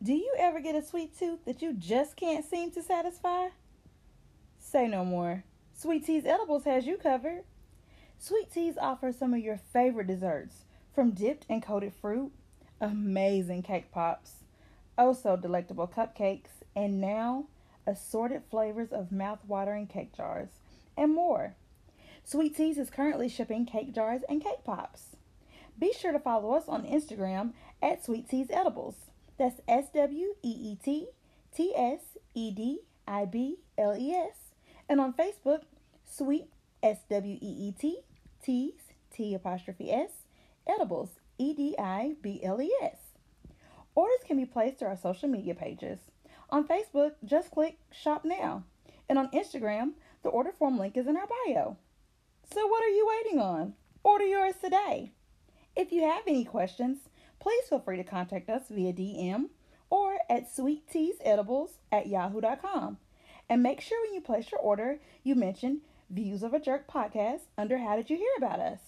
Do you ever get a sweet tooth that you just can't seem to satisfy? Say no more. Sweet T's Edibles has you covered. Sweet T's offers some of your favorite desserts, from dipped and coated fruit, amazing cake pops, oh so delectable cupcakes, and now assorted flavors of mouth-watering cake jars, and more. Sweet T's is currently shipping cake jars and cake pops. Be sure to follow us on Instagram at Sweet T's Edibles. That's S W E E T T S E D I B L E S. And on Facebook, Sweet S W E E T T's T apostrophe S Edibles E D I B L E S. Orders can be placed through our social media pages. On Facebook, just click Shop Now. And on Instagram, the order form link is in our bio. So what are you waiting on? Order yours today. If you have any questions, please feel free to contact us via DM or at sweetteasedibles at yahoo.com. And make sure when you place your order, you mention Views of a Jerk podcast under How Did You Hear About Us?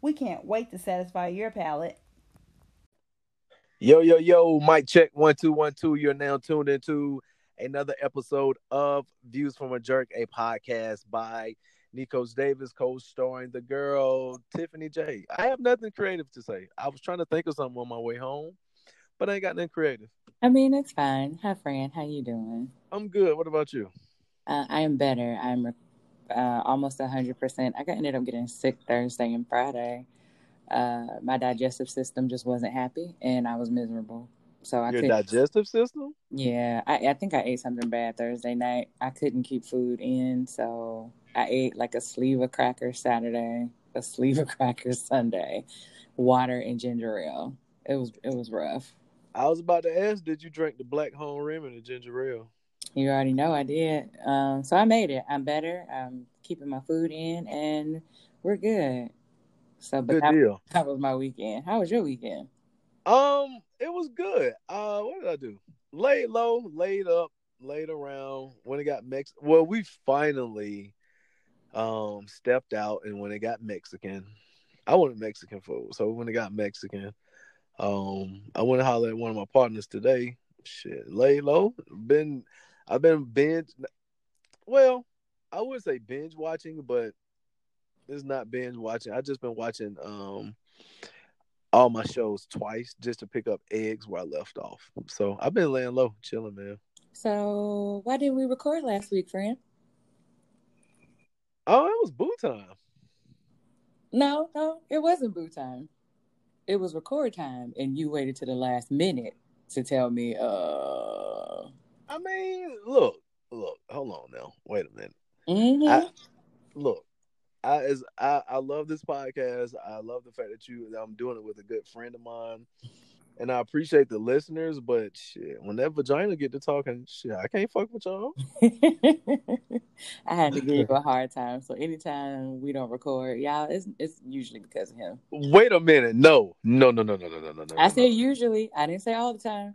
We can't wait to satisfy your palate. Yo, yo, yo, mic check one, two, one, two. You're now tuned into another episode of Views from a Jerk, a podcast by Nikos Davis, co-starring the girl Tiffany J. I have nothing creative to say. I was trying to think of something on my way home, but I ain't got nothing creative. I mean, it's fine. Hi, Fran. How you doing? I'm good. What about you? Uh, I am better. I'm uh, almost hundred percent. I got ended up getting sick Thursday and Friday. Uh, my digestive system just wasn't happy, and I was miserable. So I Your could, digestive system? yeah, I, I think I ate something bad Thursday night. I couldn't keep food in, so I ate like a sleeve of crackers Saturday, a sleeve of crackers Sunday, water and ginger ale. It was it was rough. I was about to ask, did you drink the black home rim and the ginger ale? You already know I did. Um, so I made it. I'm better. I'm keeping my food in, and we're good. So, but Good that, deal. that was my weekend. How was your weekend? Um, it was good. Uh, what did I do? Laid low, laid up, laid around. When it got mixed, well, we finally um stepped out, and when it got Mexican, I wanted Mexican food. So when it got Mexican, um, I went to holler at one of my partners today. Shit, lay low. Been, I've been binge. Well, I would say binge watching, but it's not binge watching. I just been watching um all my shows twice just to pick up eggs where I left off. So I've been laying low, chilling, man. So, why didn't we record last week, friend? Oh, it was boo time. No, no, it wasn't boo time. It was record time, and you waited to the last minute to tell me, uh, I mean, look, look, hold on now. Wait a minute. Mm-hmm. I, look, I as I, I love this podcast. I love the fact that you I'm doing it with a good friend of mine. And I appreciate the listeners, but shit, when that vagina get to talking, shit, I can't fuck with y'all. I had to give you a hard time. So anytime we don't record, y'all, it's it's usually because of him. Wait a minute. No. No, no, no, no, no, no, no, no. I said no. usually. I didn't say all the time.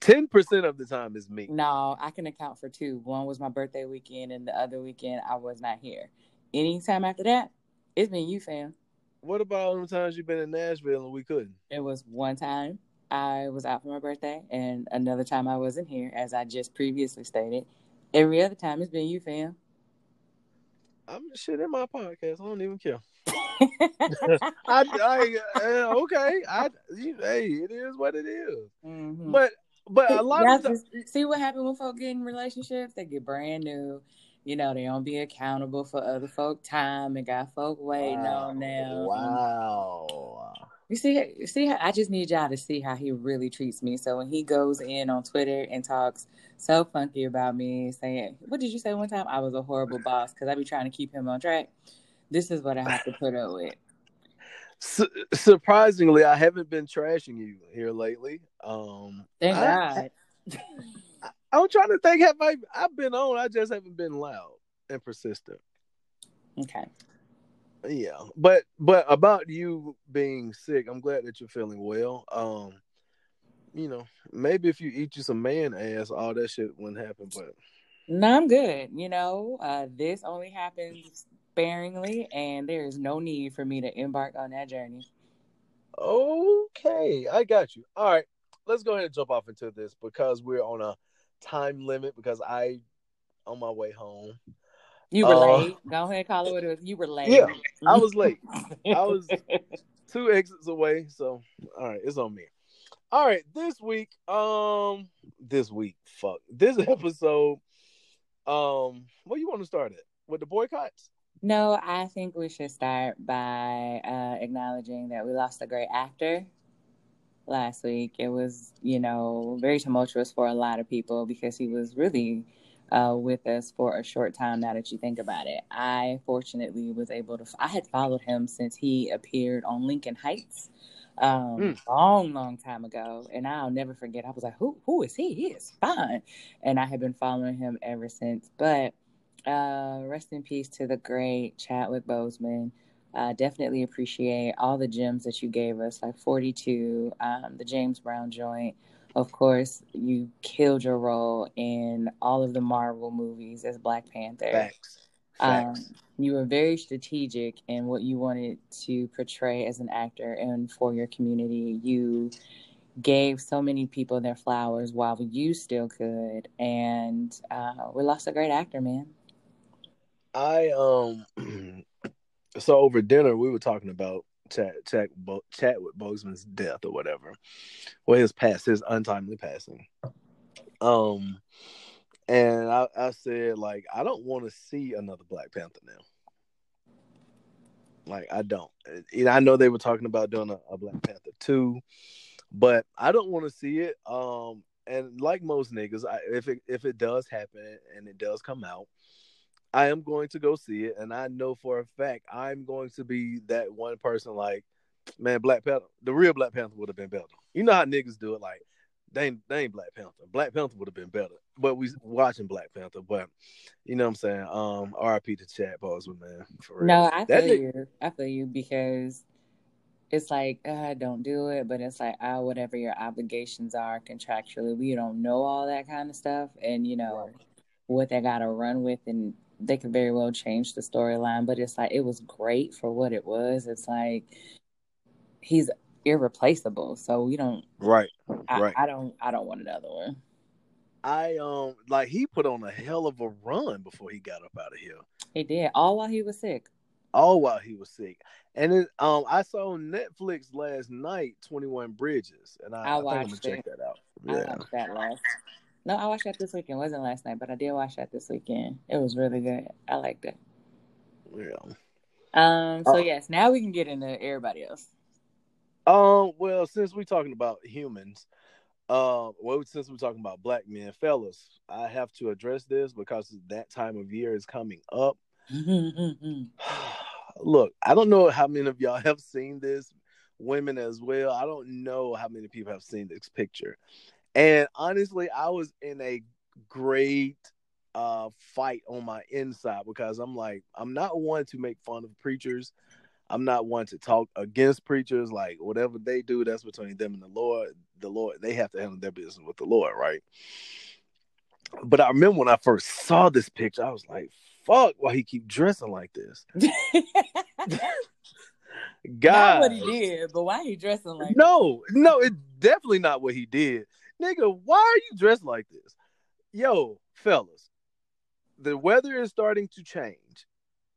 Ten percent of the time is me. No, I can account for two. One was my birthday weekend, and the other weekend I was not here. Anytime after that, it's been you, fam. What about all the times you've been in Nashville and we couldn't? It was one time I was out for my birthday, and another time I wasn't here, as I just previously stated. Every other time it's been you, fam. I'm just shit in my podcast. I don't even care. I, I uh, okay. I you, hey, it is what it is. Mhm. But but a lot Y'all of times, just- see what happened when folk get in relationships? They get brand new. You know, they don't be accountable for other folk time and got folk waiting on them. Wow. You see, you see, I just need y'all to see how he really treats me. So when he goes in on Twitter and talks so funky about me, saying, "What did you say one time? I was a horrible boss," because I be trying to keep him on track. This is what I have to put up with. Su- surprisingly, I haven't been trashing you here lately. Um, Thank I, God. I'm trying to think. Have I? I've been on. I just haven't been loud and persistent. Okay. Yeah, but but about you being sick, I'm glad that you're feeling well. Um, you know, maybe if you eat you some man ass, all that shit wouldn't happen. But No, I'm good. You know, uh, this only happens sparingly, and there is no need for me to embark on that journey. okay, I got you. All right. let's go ahead and jump off into this because we're on a time limit because I on my way home. You were Uh, late. Go ahead call it what it was. You were late. Yeah, I was late. I was two exits away, so all right, it's on me. All right, this week, um, this week, fuck, this episode, um, what you want to start at with the boycotts? No, I think we should start by uh, acknowledging that we lost a great actor last week. It was, you know, very tumultuous for a lot of people because he was really uh, with us for a short time. Now that you think about it, I fortunately was able to. I had followed him since he appeared on Lincoln Heights. Um, Mm. long, long time ago, and I'll never forget. I was like, "Who, who is he? He is fine," and I had been following him ever since. But uh, rest in peace to the great Chadwick Boseman. Uh, definitely appreciate all the gems that you gave us, like 42, um, the James Brown joint. Of course, you killed your role in all of the Marvel movies as Black Panther. Facts. Um, Facts. you were very strategic in what you wanted to portray as an actor and for your community. You gave so many people their flowers while you still could, and uh, we lost a great actor, man. I um, so over dinner we were talking about chat chat Bo, chat with Boseman's death or whatever, well his pass, his untimely passing. Um, and I, I said like I don't want to see another Black Panther now. Like I don't. And I know they were talking about doing a, a Black Panther two, but I don't want to see it. Um, and like most niggas, I, if it if it does happen and it does come out, I am going to go see it, and I know for a fact I'm going to be that one person. Like, man, Black Panther, the real Black Panther would have been better. You know how niggas do it, like they ain't, they ain't Black Panther. Black Panther would have been better, but we watching Black Panther. But you know what I'm saying? Um, R.I.P. to Chad Boseman, man. No, I feel nigga- you. I feel you because it's like, uh, don't do it, but it's like, ah, whatever your obligations are contractually, we don't know all that kind of stuff, and you know Right. what they got to run with, and they could very well change the storyline. But it's like it was great for what it was. It's like he's irreplaceable, so we don't. right, I, right. I don't. I don't want another one. I um like he put on a hell of a run before he got up out of here. He did all while he was sick. all while he was sick. And then um, I saw on Netflix last night Twenty One Bridges, and I, I I, think I'm gonna watched check that out. I Yeah, watched that last. No, I watched that this weekend. It wasn't last night, but I did watch that this weekend. It was really good. I liked it. yeah. Um. So Uh, yes, now we can get into everybody else. Um. Well, since we're talking about humans, uh, well, since we're talking about black men, fellas, I have to address this because that time of year is coming up. Look, I don't know how many of y'all have seen this, women as well. I don't know how many people have seen this picture. And honestly, I was in a great uh fight on my inside because I'm like, I'm not one to make fun of preachers. I'm not one to talk against preachers. Like whatever they do, that's between them and the Lord. The Lord, they have to handle their business with the Lord, right? But I remember when I first saw this picture, I was like, "Fuck, why he keep dressing like this?" Not God, what he did, but why he dressing like no, no, it's definitely not what he did, nigga. Why are you dressed like this, yo, fellas? The weather is starting to change.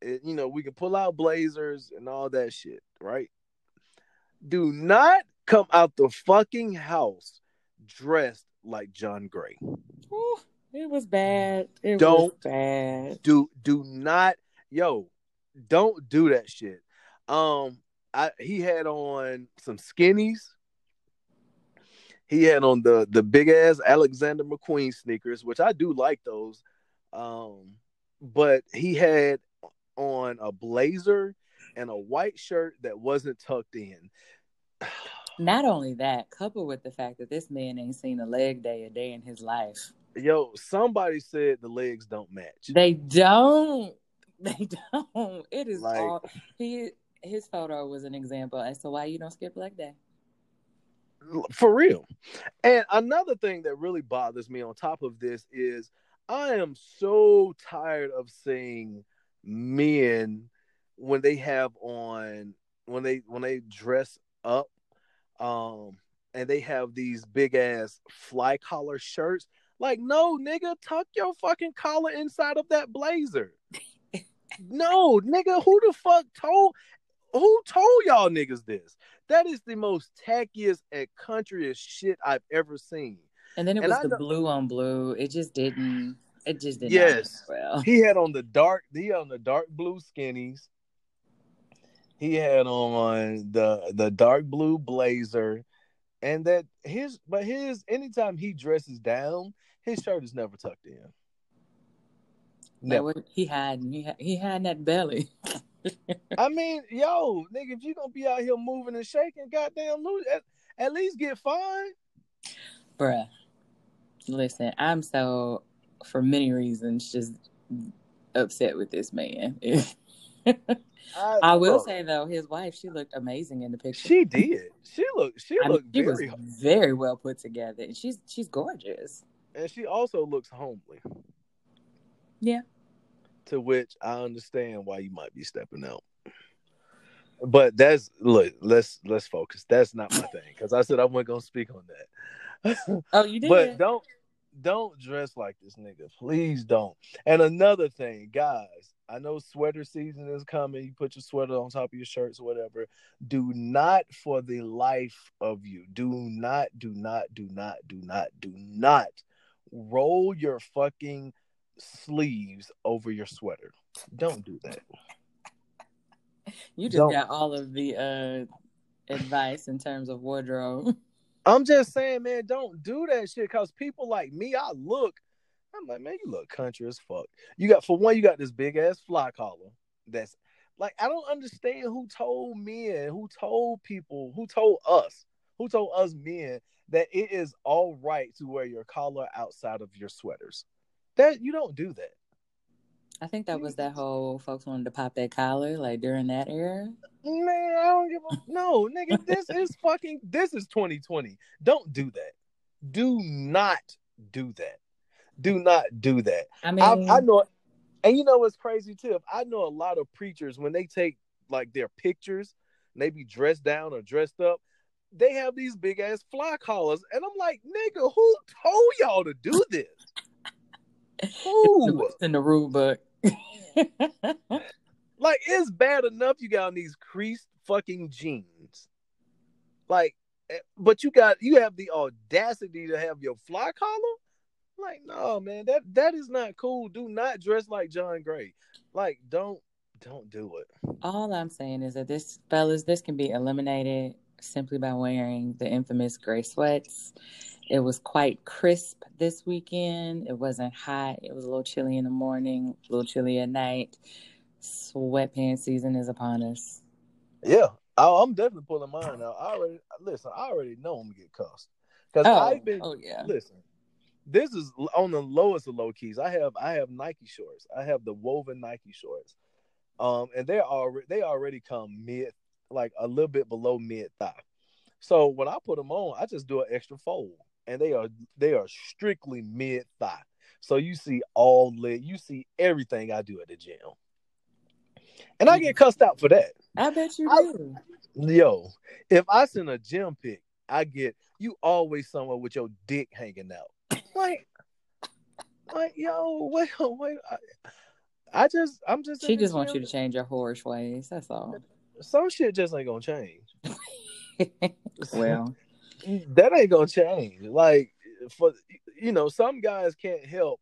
It- you know, we can pull out blazers and all that shit, right? Do not come out the fucking house dressed like John Gray. Whew, it was bad. It Don't bad. do do not yo don't do that shit um i he had on some skinnies he had on the the big ass alexander mcqueen sneakers which i do like those um but he had on a blazer and a white shirt that wasn't tucked in Not only that, coupled with the fact that this man ain't seen a leg day a day in his life. yo somebody said the legs don't match They don't. They don't. It is Like- all he. His photo was an example as to why you don't skip leg day. For real. And another thing that really bothers me on top of this is I am so tired of seeing men when they have on when they when they dress up um and they have these big ass fly collar shirts. Like, no, nigga, tuck your fucking collar inside of that blazer. no, nigga, who the fuck told who told y'all niggas this? That is the most tackiest and countryest shit I've ever seen. And then it And was I the know- blue on blue. It just didn't. It just didn't. Yes. Well, He had on the dark, he had on the dark blue skinnies. He had on the the dark blue blazer, and that his but his anytime he dresses down, his shirt is never tucked in. like Never. what he had, he had, he had that belly. I mean, yo, nigga, if you gonna be out here moving and shaking, goddamn, lose at, at least get fined. Bruh, listen, I'm so for many reasons just upset with this man. I will look, say though, his wife, she looked amazing in the picture. she did. She looked. She I mean, looked she was very, very well put together. and She's she's gorgeous. and she also looks homely. Yeah. To which I understand why you might be stepping out. But that's look. Let's let's focus. That's not my thing because I said I wasn't gonna speak on that. Oh, you did. but don't don't dress like this nigga. Please don't. And another thing, guys, I know sweater season is coming. You put your sweater on top of your shirts or whatever. Do not for the life of you. Do not, do not, do not, do not, do not roll your fucking sleeves over your sweater. Don't do that. you just don't. got all of the uh advice in terms of wardrobe. I'm just saying, man, don't do that shit. Cause people like me, I look, I'm like, man, you look country as fuck. You got for one, you got this big ass fly collar. That's like I don't understand who told men, who told people, who told us, who told us men that it is all right to wear your collar outside of your sweaters. That you don't do that. I think that was that whole folks wanted to pop that collar like during that era. Man, I don't give a no, nigga. This is fucking. This is 2020. Don't do that. Do not do that. Do not do that. I mean, I, I know, and you know what's crazy too? I know a lot of preachers when they take like their pictures, and they be dressed down or dressed up. They have these big ass fly collars, and I'm like, nigga, who told y'all to do this? Who? in the rule book. Like it's bad enough you got on these creased fucking jeans. Like, eh, but you got you have the audacity to have your fly collar. Like, no, man, that that is not cool. Do not dress like John Gray. Like, don't don't do it. All I'm saying is that this, fellas, this can be eliminated simply by wearing the infamous gray sweats. It was quite crisp this weekend. It wasn't hot. It was a little chilly in the morning, a little chilly at night. Sweatpants season is upon us. Yeah, I, I'm definitely pulling mine out. I already listen. I already know I'm gonna get cussed because Oh, I've been oh yeah. listen. This is on the lowest of low keys. I have I have Nike shorts. I have the woven Nike shorts, um, and they're already they already come mid, like a little bit below mid thigh. So when I put them on, I just do an extra fold, and they are they are strictly mid thigh. So you see all leg, you see everything I do at the gym, and I get cussed out for that. I bet you I- do. Yo, if I send a gym pic, I get you always somewhere with your dick hanging out. Like, like yo, wait, wait. I, I just, I'm just. She just wants you to change your whorish ways. That's all. Some shit just ain't gonna change. well, that ain't gonna change. Like, for you know, some guys can't help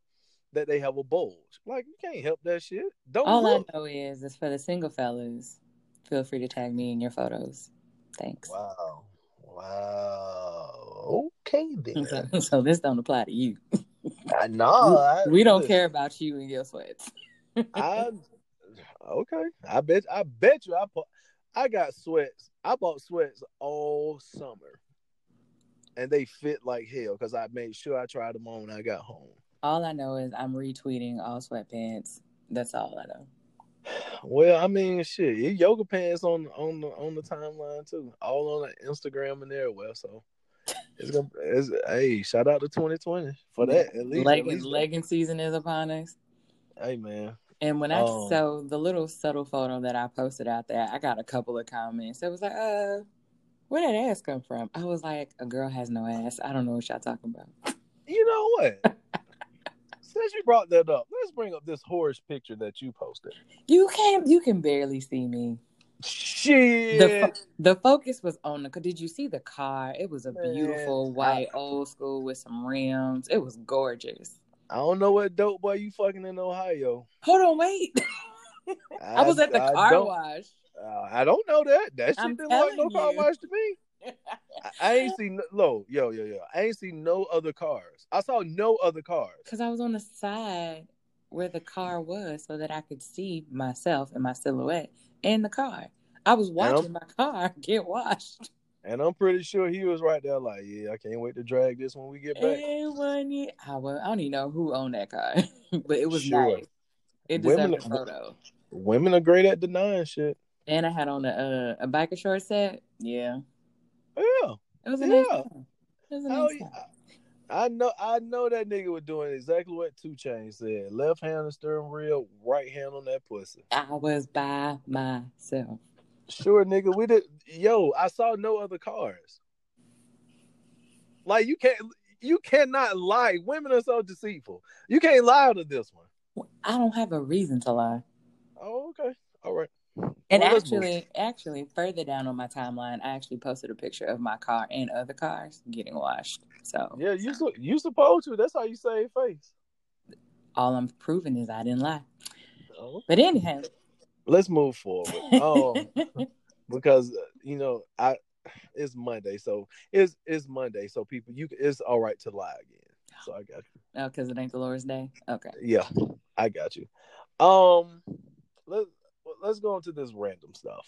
that they have a bulge. Like, you can't help that shit. Don't all look. I know is, is for the single fellas, feel free to tag me in your photos. Thanks. Wow. Wow. Okay then. So, so this don't apply to you. I know. I- we don't care about you and your sweats. I okay. I bet. I bet you. I put. I got sweats. I bought sweats all summer, and they fit like hell because I made sure I tried them on when I got home. All I know is I'm retweeting all sweatpants. That's all I know. Well, I mean, shit, yoga pants on on the on the timeline too, all on the Instagram and everywhere. So it's gonna. It's, hey, shout out to 2020 for that. At least, at Legging, least legging season is upon us. Hey man, And when I Oh. so the little subtle photo that I posted out there, I got a couple of comments. It was like, uh, Where did that ass come from? I was like, a girl has no ass. I don't know what y'all talking about. You know what? Since you brought that up, let's bring up this horse picture that you posted. You can't. you can barely see me. Shit. The fo- the focus was on the. Did you see the car? It was a Man, beautiful white old school with some rims. It was gorgeous. I don't know what dope boy you fucking in Ohio. Hold on, wait. I, was at the I car wash. Uh, I don't know that. That shit I'm didn't look no car wash to me. I, I ain't seen no, yo, yo, yo. I ain't seen no other cars. I saw no other cars. Because I was on the side where the car was so that I could see myself and my silhouette in the car. I was watching my car get washed. And I'm pretty sure he was right there, like, yeah, I can't wait to drag this when we get back. I, well, I don't even know who owned that car, but it was Sure. nice. It deserved Women- a photo. Women are great at denying shit. And I had on a, a, a biker short set. Yeah. Yeah. It was a nice time. It was a Hell nice yeah. time. I know I know that nigga was doing exactly what 2 Chainz said. Left hand on the steering wheel, right hand on that pussy. I was by myself. Sure, nigga. We did yo, I saw no other cars. Like you can't you cannot lie. Women are so deceitful. You can't lie to this one. I don't have a reason to lie. Oh, okay. And Well, actually, actually, further down on my timeline, I actually posted a picture of my car and other cars getting washed. So Yeah, you su- you supposed to. That's how you save face. all I'm proving is I didn't lie. Oh. But anyhow, Let's move forward. Um because uh, you know, I it's Monday, so it's it's Monday, so people you it's all right to lie again. So I got you. oh, because it ain't the Lord's day. Okay. Yeah, I got you. Um, let let's go into this random stuff.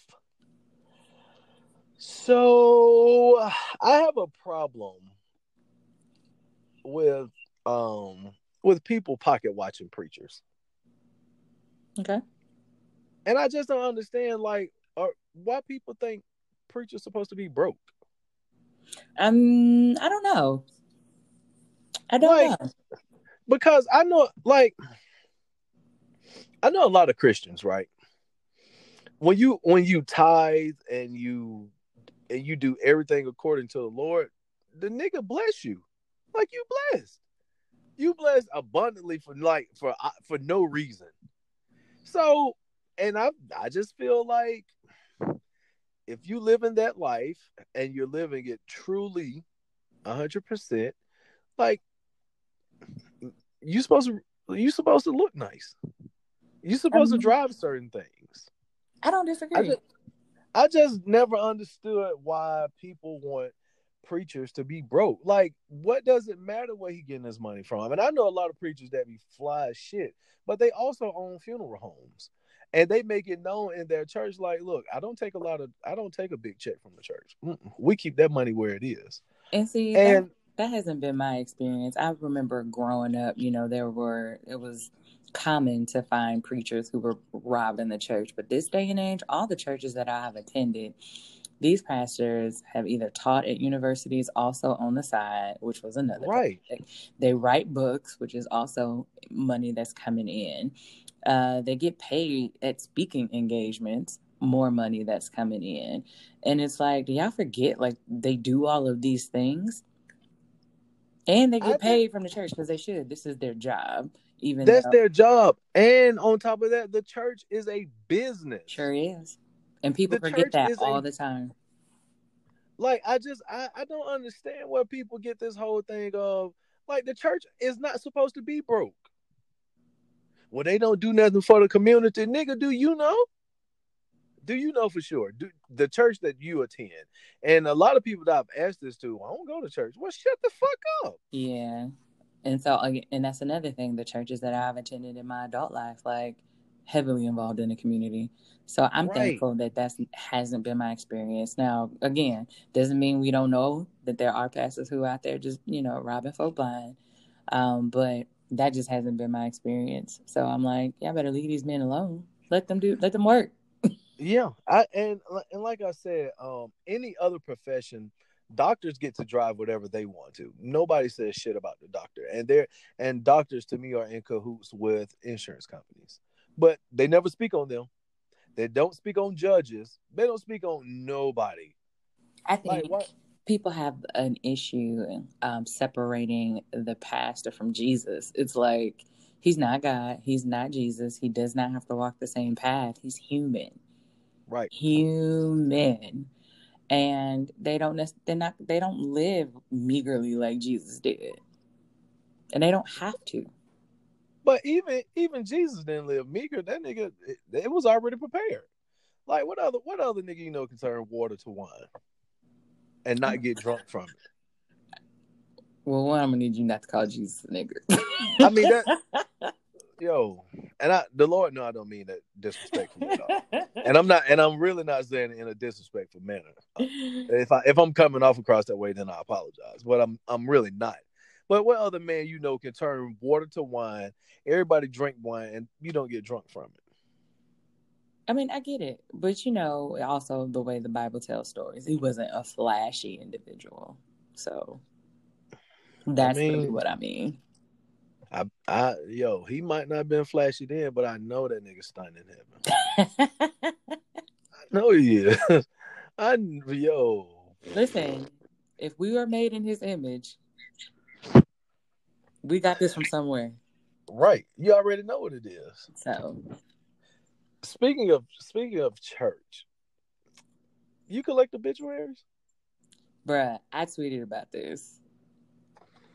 So I have a problem with um with people pocket watching preachers, Okay. and I just don't understand like are, why people think preachers supposed to be broke. Um, I don't know. I don't Like- know. because I know like I know a lot of Christians, right? When you when you tithe and you and you do everything according to the Lord, the nigga bless you. Like you blessed. You blessed abundantly for like for uh, for no reason. So, and I I just feel like if you live in that life and you're living it truly 100%, like you supposed to you supposed to look nice. You supposed Um, to drive certain things. I don't I disagree. just, I just never understood why people want preachers to be broke. Like, what does it matter where he getting his money from? I And I know a lot of preachers that be fly shit, but they also own funeral homes. And they make it known in their church, like, look, I don't take a lot of, I don't take a big check from the church. Mm-mm. We keep that money where it is. and see, that- And that hasn't been my experience. I remember growing up, you know, there were it was common to find preachers who were robbed in the church. But this day and age, all the churches that I have attended, these pastors have either taught at universities also on the side, which was another right, they write books, which is also money that's coming in. Uh, they get paid at speaking engagements, more money that's coming in. And it's like, do y'all forget like they do all of these things? And they I get think- paid from the church because they should. This is their job, even that's though their job. And on top of that, the church is a business. sure is. And people The forget that is a- all the time. like I just I, I don't understand where people get this whole thing of like the church is not supposed to be broke. Well, they don't do nothing for the community, nigga. Do you know? Do you know for sure? Do the church that you attend, and a lot of people that I've asked this to, I don't go to church. Well, shut the fuck up. Yeah. And so, and that's another thing. The churches that I've attended in my adult life, like heavily involved in the community. So I'm Right. thankful that that hasn't been my experience. Now, again, doesn't mean we don't know that there are pastors who out there just you know robbing folk blind. Um, but that just hasn't been my experience. So I'm like, yeah, I better leave these men alone. Let them do. Let them work. Yeah, I and and like I said, um, any other profession, doctors get to drive whatever they want to. Nobody says shit about the doctor, and they're and doctors to me are in cahoots with insurance companies, but they never speak on them. They don't speak on judges. They don't speak on nobody. I think Like, what? people have an issue um, separating the pastor from Jesus. It's like he's not God, he's not Jesus, he does not have to walk the same path. He's human, Right. human, and they don't. They're not. They don't live meagerly like Jesus did, and they don't have to. But even even Jesus didn't live meager. That nigga, it, it was already prepared. Like what other what other nigga you know can turn water to wine and not get drunk from it? Well, one, I'm gonna need you not to call Jesus a nigger. I mean that, yo, and I the Lord no, I don't mean that disrespectfully at all. And I'm not, and I'm really not saying it in a disrespectful manner. Uh, if I if I'm coming off across that way, then I apologize. But I'm I'm really not. But what other man you know can turn water to wine? Everybody drink wine, and you don't get drunk from it. I mean, I get it, but you know, also the way the Bible tells stories, he wasn't a flashy individual, so that's really mean- what I mean. I, yo, he might not have been flashy then, but I know that nigga in heaven. I know he is. I, yo, Listen, if we were made in His image, we got this from somewhere. right. You already know what it is. So Speaking of speaking of church, you collect obituaries? Bruh, I tweeted about this.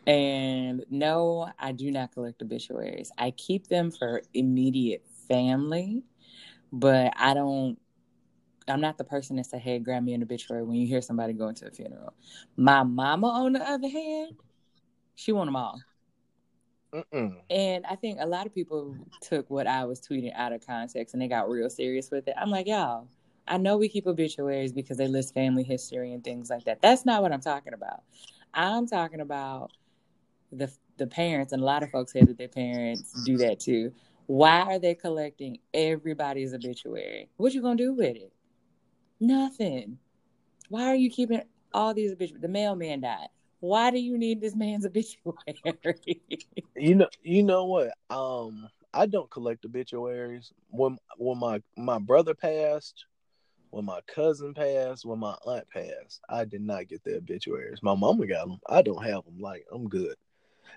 And no, I do not collect obituaries. I keep them for immediate family, but I don't, I'm not the person that say, hey, grab me an obituary when you hear somebody going to a funeral. My mama, on the other hand, she want them all. Mm-mm. And I think a lot of people took what I was tweeting out of context and they got real serious with it. I'm like, y'all, I know we keep obituaries because they list family history and things like that. That's not what I'm talking about. I'm talking about the the parents, and a lot of folks say that their parents do that too. Why are they collecting everybody's obituary? What you gonna do with it? Nothing. Why are you keeping all these obituaries? The mailman died. Why do you need this man's obituary? You know, you know what? Um, I don't collect obituaries. When when my my brother passed, when my cousin passed, when my aunt passed, I did not get the obituaries. My mama got them. I don't have them. Like I'm good.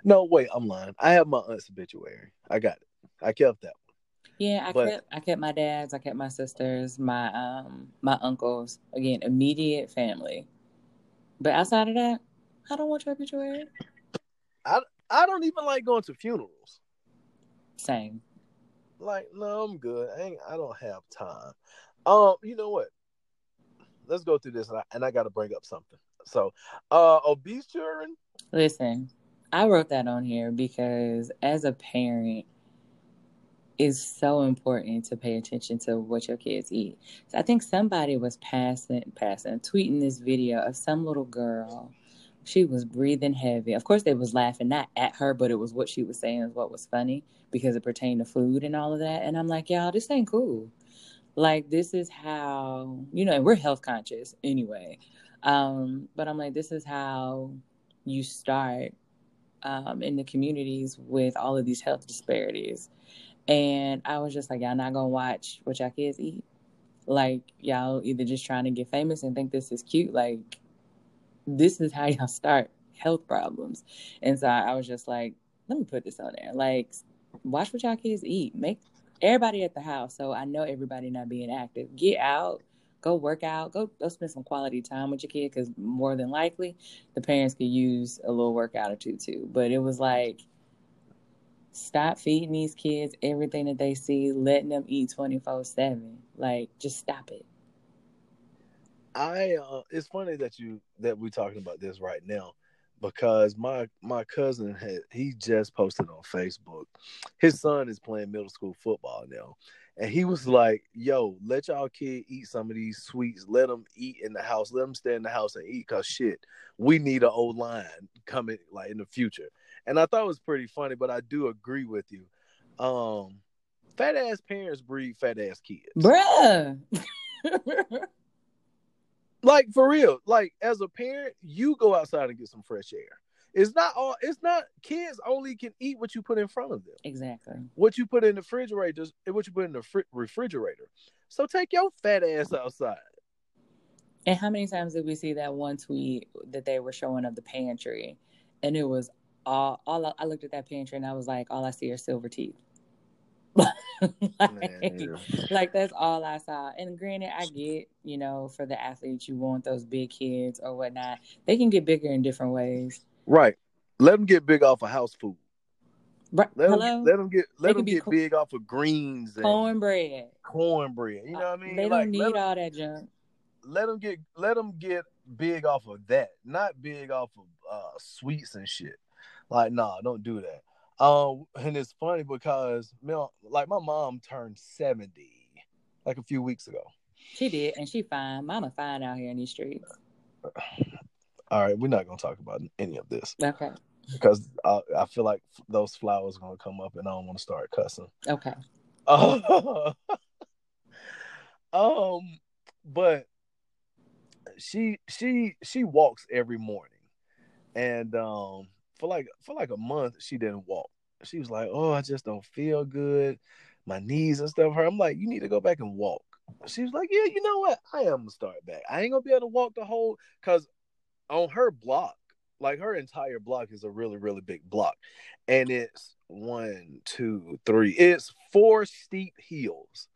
No, wait, I'm lying. I have my aunt's obituary. I got it. I kept that one. Yeah, I But- kept I kept my dad's, I kept my sisters, my um my uncles. Again, immediate family. But outside of that, I don't want your obituary. I don't even like going to funerals. Same. Like, no, I'm good. I ain't, I don't have time. Um, you know what? Let's go through this, and I, and I got to bring up something. So, uh, obese children. Listen, I wrote that on here because as a parent, it's so important to pay attention to what your kids eat. So I think somebody was passing, passing, tweeting this video of some little girl. She was breathing heavy. Of course, they was laughing not at her, but it was what she was saying is what was funny because it pertained to food and all of that. And I'm like, y'all, this ain't cool. Like this is how you know, and we're health conscious anyway. Um, but I'm like, this is how you start um, in the communities with all of these health disparities. And I was just like, y'all not gonna watch what y'all kids eat. Like y'all either just trying to get famous and think this is cute. Like this is how y'all start health problems. And so I, I was just like, let me put this on there. Like, watch what y'all kids eat. Make everybody at the house. So I know everybody not being active. Get out, go work out, go go spend some quality time with your kid because more than likely the parents could use a little workout or two too. But it was like stop feeding these kids everything that they see, letting them eat twenty four seven. Like just stop it. I uh, it's funny that you that we're talking about this right now because my my cousin had he just posted on Facebook. His son is playing middle school football now. And he was like, "Yo, let y'all kid eat some of these sweets. Let them eat in the house. Let them stay in the house and eat. Cause shit, we need an O-line coming like in the future." And I thought it was pretty funny, but I do agree with you. Um, fat ass parents breed fat ass kids. Bruh. like for real like as a parent you go outside and get some fresh air it's not all it's not kids only can eat what you put in front of them exactly. what you put in the refrigerator what you put in the fri- refrigerator so take your fat ass outside And how many times did we see that one tweet that they were showing of the pantry, and it was all all I, I looked at that pantry and I was like, all I see are silver teeth. like, Man, like, that's all I saw. And granted, I get, you know, for the athletes, you want those big kids or whatnot. They can get bigger in different ways. Right. Let them get big off of house food. Right. Let Hello? them, let them get let them get co- big off of greens and cornbread. Cornbread. You know what I mean? They don't like, need them, all that junk. Let them get let them get big off of that, not big off of uh, sweets and shit. Like, nah, don't do that. Um, and it's funny because like my mom turned 70 like a few weeks ago. She did, and she fine. Mama fine out here in these streets. All right, we're not gonna talk about any of this. Okay. Because I, I feel like those flowers are gonna come up, and I don't want to start cussing. Okay. Uh, um, but she she she walks every morning, and um, for like for like a month she didn't walk. She was like, "Oh, I just don't feel good, my knees and stuff." Her, I'm like, "You need to go back and walk." She was like, "Yeah, you know what? I am gonna start back. I ain't gonna be able to walk the whole because on her block, like her entire block is a really really big block, and it's one, two, three. It's four steep hills.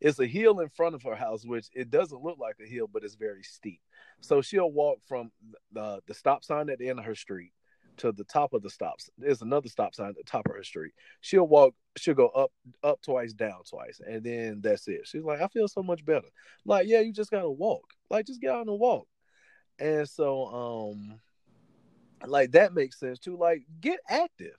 It's a hill in front of her house, which it doesn't look like a hill, but it's very steep. So she'll walk from the the stop sign at the end of her street to the top of the stops. There's another stop sign at the top of her street. She'll walk, she'll go up, up twice, down twice, and then that's it. She's like, I feel so much better. Like, yeah, you just gotta walk. Like, just get out and walk. And so, um, like that makes sense too. Like, get active.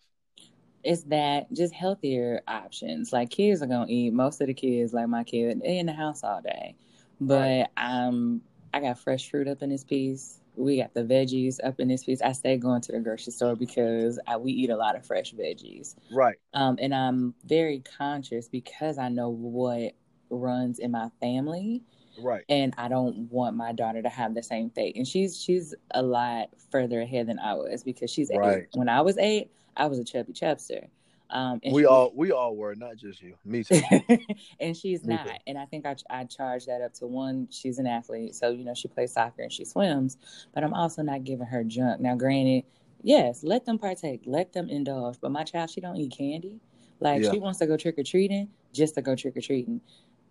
It's that just healthier options. Like kids are gonna eat. Most of the kids, like my kid, they in the house all day. But right. um, I got fresh fruit up in this piece we got the veggies up in this piece. I stay going to the grocery store because I, we eat a lot of fresh veggies. Right. Um, and I'm very conscious because I know what runs in my family. Right. And I don't want my daughter to have the same fate. And she's she's a lot further ahead than I was because she's right. eight. When I was eight, I was a chubby chubster. Um, we she, all we all were, not just you. Me too. and she's Me not. Too. And I think I I charge that up to one. She's an athlete, so you know she plays soccer and she swims. But I'm also not giving her junk. Now, granted, yes, let them partake, let them indulge. But my child, she don't eat candy. Like yeah. she wants to go trick or treating just to go trick or treating.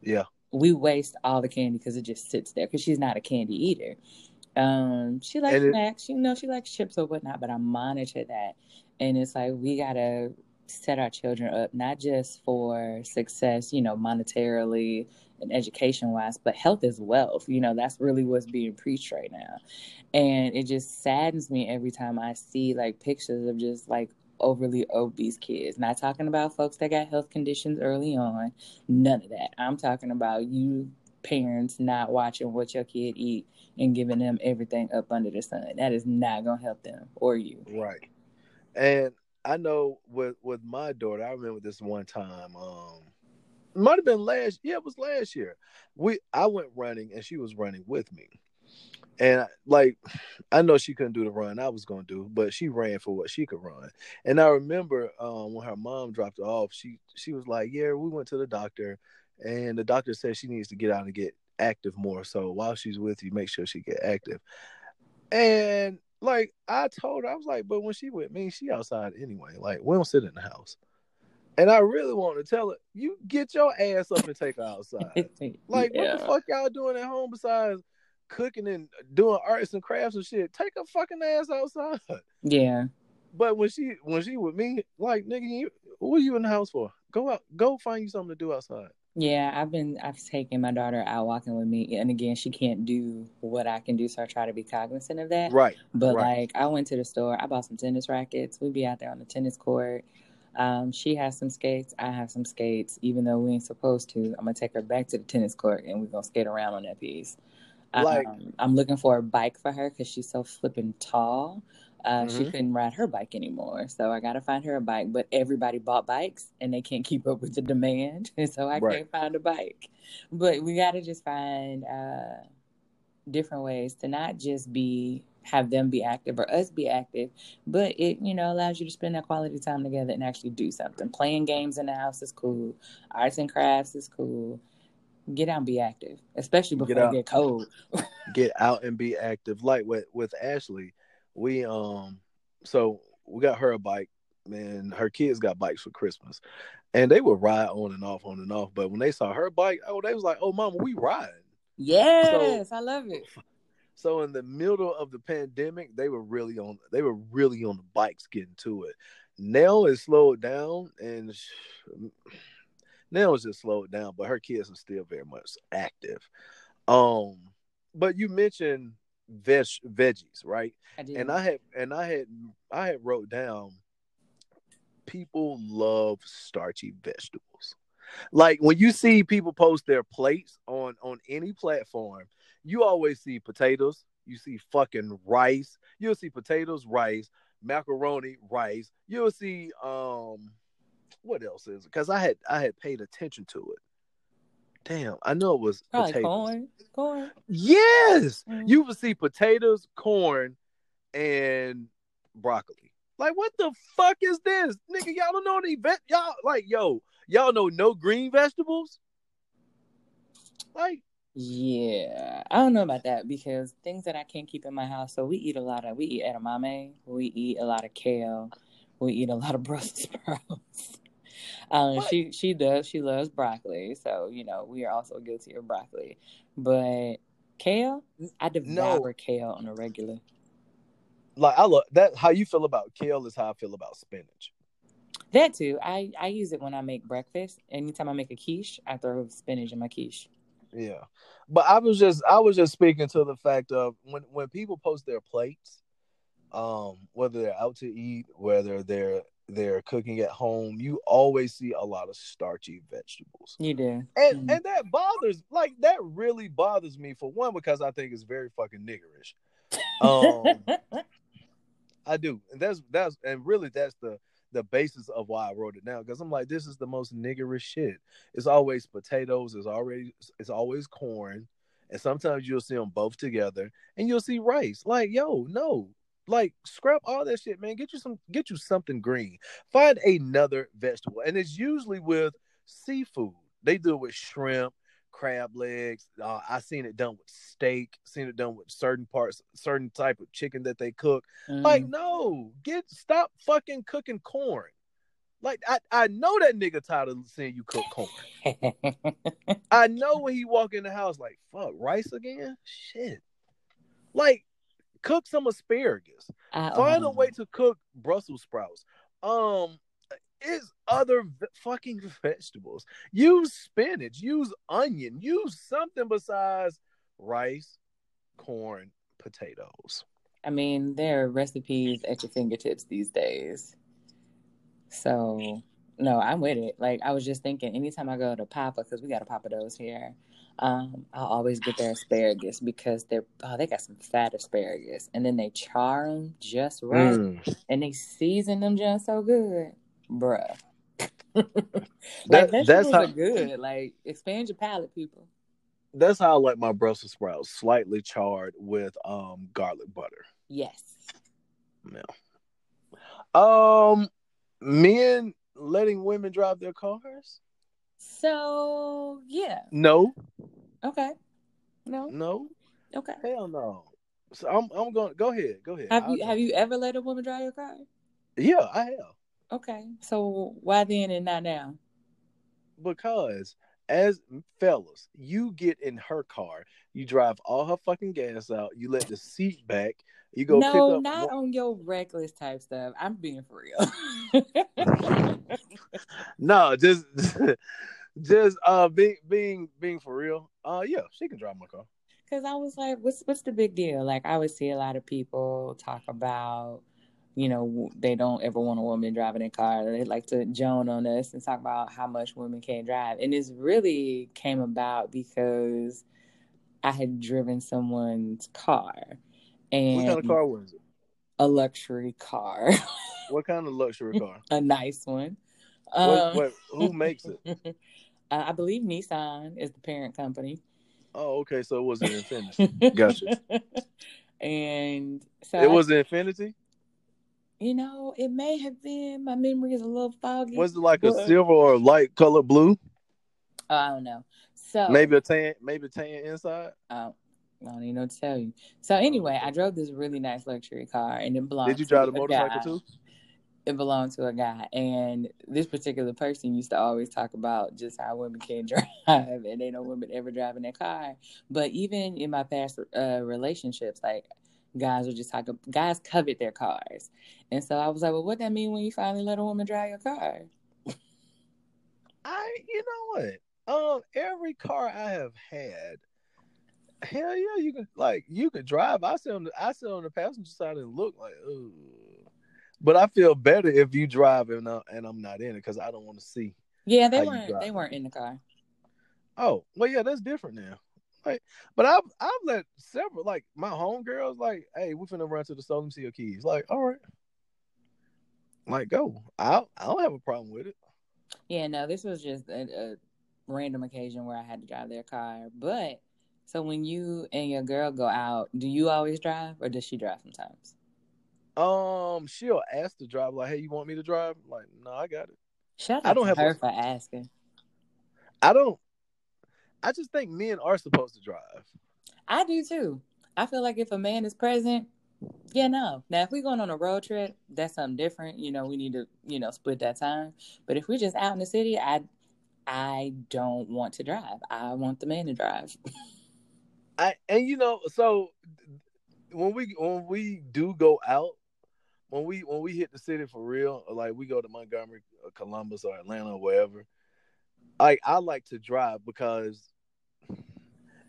Yeah. We waste all the candy because it just sits there because she's not a candy eater. Um, she likes it, snacks, you know, she likes chips or whatnot, but I monitor that. And it's like we gotta set our children up not just for success, you know, monetarily and education wise, but health is wealth. You know, that's really what's being preached right now. And it just saddens me every time I see like pictures of just like overly obese kids. Not talking about folks that got health conditions early on. None of that. I'm talking about you parents not watching what your kid eat and giving them everything up under the sun. That is not gonna help them or you. Right. And I know with with my daughter, I remember this one time. Um, might have been last. Yeah, it was last year. We I went running and she was running with me, and like I know she couldn't do the run I was gonna do, but she ran for what she could run. And I remember um, when her mom dropped her off, she she was like, "Yeah, we went to the doctor, and the doctor said she needs to get out and get active more. So while she's with you, make sure she get active." And like I told her, I was like, but when she with me, she outside anyway. Like we don't sit in the house. And I really want to tell her, you get your ass up and take her outside. like yeah. what the fuck y'all doing at home besides cooking and doing arts and crafts and shit? Take her fucking ass outside. Yeah. But when she when she with me, like nigga, you, what are you in the house for? Go out, go find you something to do outside. Yeah, I've been I've taken my daughter out walking with me, and again, she can't do what I can do, so I try to be cognizant of that. Right. But right. like, I went to the store, I bought some tennis rackets. We'd be out there on the tennis court. Um, she has some skates, I have some skates. Even though we ain't supposed to, I'm gonna take her back to the tennis court, and we're gonna skate around on that piece. Like, um, I'm looking for a bike for her because she's so flipping tall. Uh, mm-hmm. She couldn't ride her bike anymore, so I got to find her a bike. But everybody bought bikes, and they can't keep up with the demand, and so I right. can't find a bike. But we got to just find uh, different ways to not just be have them be active or us be active, but it you know allows you to spend that quality time together and actually do something. Playing games in the house is cool. Arts and crafts is cool. Get out and be active, especially Get before it out. get cold. get out and be active. Like with with Ashley, we um so we got her a bike, and her kids got bikes for Christmas, and they would ride on and off, on and off. But when they saw her bike, oh, they was like, "Oh, mama, we ride." Yes, I love it. So in the middle of the pandemic, they were really on they were really on the bikes getting to it. Now it's slowed down, and sh- now it's just slowed down. But her kids are still very much active. Um, but you mentioned veg veggies, right? I do. And I had and I had I had wrote down people love starchy vegetables. Like when you see people post their plates on on any platform, you always see potatoes, you see fucking rice, you'll see potatoes, rice, macaroni, rice. You'll see um what else is it? Because I had I had paid attention to it. Damn, I know it was Probably potatoes. corn. Corn. Yes, Mm. you would see potatoes, corn, and broccoli. Like, what the fuck is this, nigga? Y'all don't know any vet. Y'all like, yo, y'all know no green vegetables. Like, Yeah, I don't know about that because things that I can't keep in my house. So we eat a lot of we eat edamame, we eat a lot of kale, we eat a lot of Brussels sprouts. Um, What? she she does she loves broccoli, so you know we are also guilty of broccoli. But kale, I devour kale on a regular. like I love that. How you feel about kale is how I feel about spinach. That too, I I use it when I make breakfast. Anytime I make a quiche, I throw spinach in my quiche. Yeah, but I was just I was just speaking to the fact of when when people post their plates, um, whether they're out to eat, whether they're they're cooking at home, you always see a lot of starchy vegetables. You do, And Mhm. and that bothers like that really bothers me for one because I think it's very fucking niggerish. Um I do. And that's that's and really that's the the basis of why I wrote it down because I'm like this is the most niggerish shit. It's always potatoes, it's already it's always corn, and sometimes you'll see them both together and you'll see rice. Like, yo, no. Like scrap all that shit, man. Get you some get you something green. Find another vegetable. And it's usually with seafood. They do it with shrimp, crab legs. Uh, I seen it done with steak. Seen it done with certain parts, certain type of chicken that they cook. Like, Mm. no, get stop fucking cooking corn. Like, I I know that nigga tired of seeing you cook corn. I know when he walk in the house, like, fuck, rice again? Shit. Like, cook some asparagus. I, Find a way to cook Brussels sprouts. Um, is other v- fucking vegetables. Use spinach. Use onion. Use something besides rice, corn, potatoes. I mean, there are recipes at your fingertips these days. So, no, I'm with it. Like, I was just thinking, anytime I go to Papa, because we got a Pappadeaux's here, um, I'll always get their asparagus because they're, oh, they got some fat asparagus. And then they char them just right. Mm. And they season them just so good. Bruh. like, That- that's how good. Like, expand your palate, people. that's how I like my Brussels sprouts, slightly charred with um garlic butter. Yes. No um, men letting women drive their cars? So, yeah. No, Okay. No. no, Okay. hell no. So I'm I'm going. Go ahead, go ahead. Have I'll you go. have you ever let a woman drive your car? Yeah, I have. Okay, so why then and not now? because as fellas, you get in her car, you drive all her fucking gas out, you let the seat back, you go no, pick up. not one- on your reckless type stuff. I'm being for real. No, just just uh being being being for real. Uh yeah, she can drive my car. Because I was like, what's what's the big deal? Like I would see a lot of people talk about, you know, they don't ever want a woman driving a car. They like to joan on us and talk about how much women can't drive. And this really came about because I had driven someone's car. And What kind of car was it? a luxury car, What kind of luxury car? a nice one. Um, what, who makes it? I believe Nissan is the parent company. Oh, okay, so it was an Infiniti. Gotcha. and so It I- was an Infiniti. you know, it may have been. My memory is a little foggy. Was it like a silver or light color blue? Oh, I don't know. So maybe a tan, maybe a tan inside. Oh, I don't even know what to tell you. So anyway, I drove this really nice luxury car, and it belonged. Did you drive to the a motorcycle guy. too? It belonged to a guy, and this particular person used to always talk about just how women can't drive, and they know women ever driving their car. But even in my past uh, relationships, like guys would just talk. Guys covet their cars, and so I was like, "Well, what that mean when you finally let a woman drive your car?" I, you know what? Um, every car I have had, hell yeah, you can like you can drive. I sit on the I sit on the passenger side and look like, ooh. But I feel better if you drive and, I, and I'm not in it because I don't want to see. Yeah, they weren't. They weren't in the car. Oh, well, yeah, that's different now. Like, but I've I've let several like my homegirls like, hey, we're finna run to the store and see your keys. Like, all right, like go. I I don't have a problem with it. Yeah, no, this was just a, a random occasion where I had to drive their car. But so when you and your girl go out, do you always drive or does she drive sometimes? Um, she'll ask to drive. like, hey, you want me to drive? I'm like, no, I got it. Shout out I don't to have her a- for asking. I don't. I just think men are supposed to drive. I do too. I feel like if a man is present, yeah, no. Now if we're going on a road trip, that's something different. You know, we need to, you know, split that time. But if we're just out in the city, I I don't want to drive. I want the man to drive. I and you know, so when we when we do go out, when we when we hit the city for real, like we go to Montgomery, or Columbus, or Atlanta, or wherever. Like I like to drive because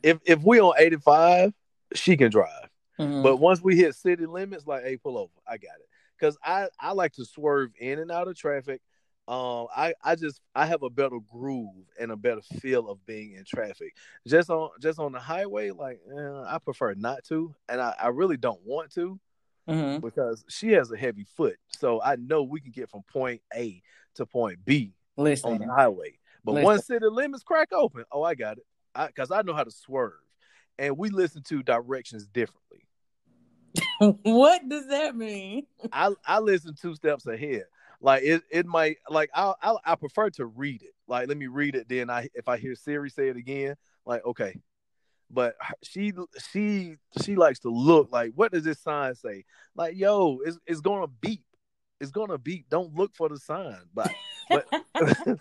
if if we on eighty five, she can drive. Mhm. But once we hit city limits, like, hey, pull over. I got it. Cause I I like to swerve in and out of traffic. Um, I I just I have a better groove and a better feel of being in traffic. Just on just on the highway, like eh, I prefer not to, and I, I really don't want to Mhm. because she has a heavy foot. So I know we can get from point A to point B on the highway. But Listen. once city limits crack open, oh, I got it. I Because I, know how to swerve, and we listen to directions differently. what does that mean? I I listen two steps ahead. Like it, it might like I I I prefer to read it. Like let me read it. Then I if I hear Siri say it again, like okay. But she she she likes to look like what does this sign say? Like yo, it's it's gonna beep. It's gonna beep. Don't look for the sign. But but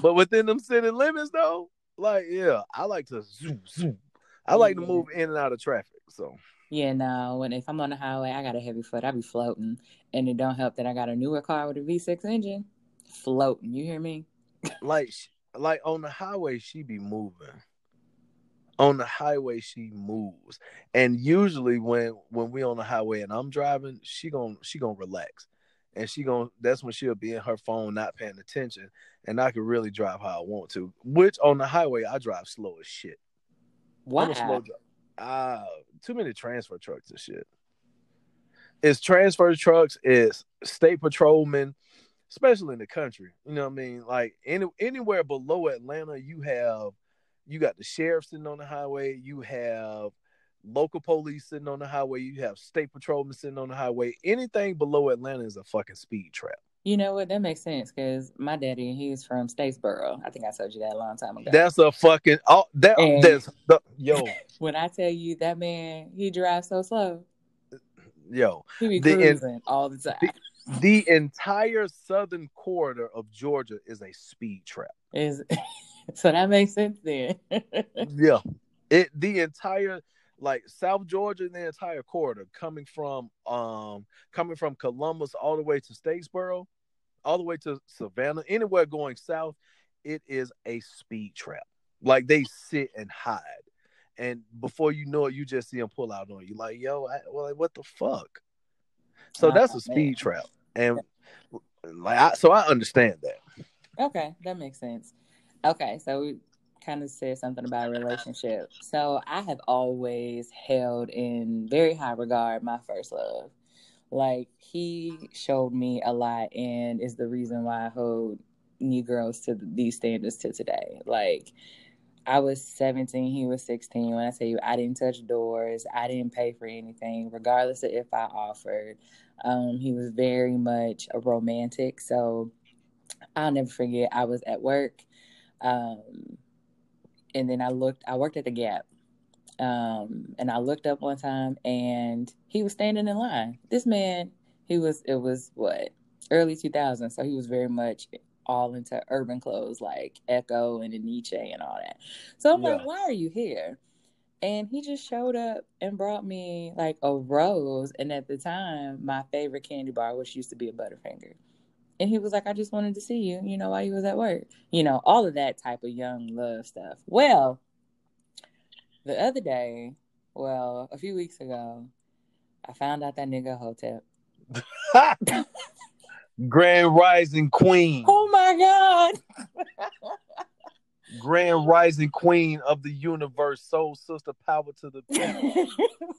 but within them city limits though, like yeah, I like to zoom zoom. I like to mm-hmm. move in and out of traffic. So Yeah, no. When if I'm on the highway, I got a heavy foot. I be floating, and it don't help that I got a newer car with a V6 engine. Floating, you hear me? like like on the highway she be moving on the highway she moves and usually when when we on the highway and i'm driving she gon' she gonna relax and she gonna that's when she'll be in her phone not paying attention and i can really drive how i want to which on the highway i drive slow as shit Why? I'm a slow driver. Uh, too many transfer trucks and shit. It's transfer trucks, it's state patrolmen, especially in the country. You know what I mean? Like any anywhere below Atlanta, you have you got the sheriff sitting on the highway, you have local police sitting on the highway, you have state patrolmen sitting on the highway. Anything below Atlanta is a fucking speed trap. You know what? That makes sense because my daddy, he's from Statesboro. I think I told you that a long time ago. That's a fucking oh that And- that's the yo when I tell you that man, he drives so slow. yo He be The in- cruising all the time. the entire southern corridor of Georgia is a speed trap. Is so that makes sense then. yeah it the entire like south georgia and the entire corridor coming from um coming from columbus all the way to statesboro all the way to savannah anywhere going south it is a speed trap like they sit and hide and before you know it you just see them pull out on you like yo I, well like, what the fuck so Oh, that's a man. speed trap and like I, so i understand that Okay, that makes sense. Okay, so we kind of said something about relationship. So I have always held in very high regard my first love. Like he showed me a lot and is the reason why I hold new girls to these standards to today. Like I was 17, he was 16. When I tell you I didn't touch doors, I didn't pay for anything, regardless of if I offered. Um, he was very much a romantic. So I'll never forget. I was at work. Um, and then I looked. I worked at the Gap, um, and I looked up one time, and he was standing in line. This man, he was. It was what early 2000s, so he was very much all into urban clothes like Ecko and Enyce and all that. So I'm yeah. like, why are you here? And he just showed up and brought me like a rose. And at the time, my favorite candy bar, which used to be a Butterfinger. And he was like, I just wanted to see you, you know, while you was at work. You know, all of that type of young love stuff. Well, the other day, well, a few weeks ago, I found out that nigga Hotep. Grand Rising Queen. Oh my God. Grand Rising Queen of the universe, soul sister, power to the people.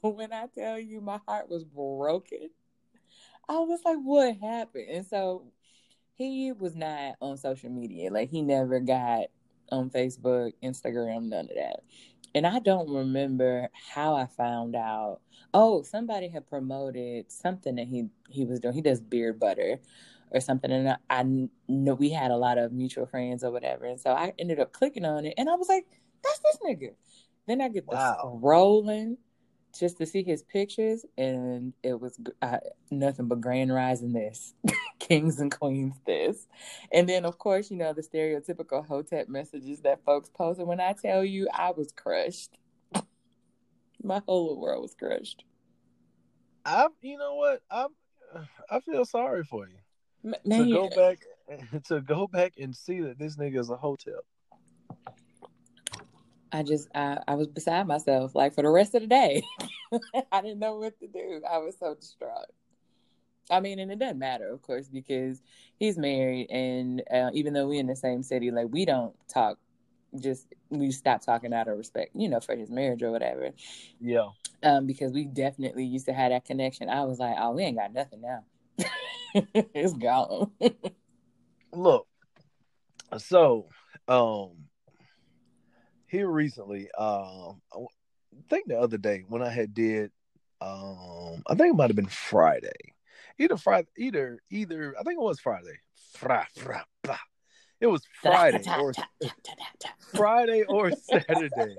when I tell you my heart was broken, I was like, what happened? And so he was not on social media. Like he never got on Facebook, Instagram, none of that. And I don't remember how I found out. Oh, somebody had promoted something that he he was doing. He does beard butter or something, and I, I know we had a lot of mutual friends or whatever. And so I ended up clicking on it, and I was like, "That's this nigga." Then I get wow. the rolling just to see his pictures, and it was uh, nothing but grand rising this, kings and queens this, and then of course you know the stereotypical hotep messages that folks post. And when I tell you, I was crushed. My whole world was crushed. I, you know what, I, I feel sorry for you. Man. To go back, to go back and see that this nigga is a Hotep. I just I, I was beside myself like for the rest of the day. I didn't know what to do. I was so distraught. I mean, and it doesn't matter, of course, because he's married, and uh, even though we're in the same city, like we don't talk. Just we stop talking out of respect, you know, for his marriage or whatever. Yeah. Um, because we definitely used to have that connection. I was like, oh, we ain't got nothing now. it's gone. Look, so um here recently, um, I think the other day when I had did, um, I think it might have been Friday, either Friday, either either I think it was Friday. Fra, fra, blah. It was Friday or Friday or Saturday.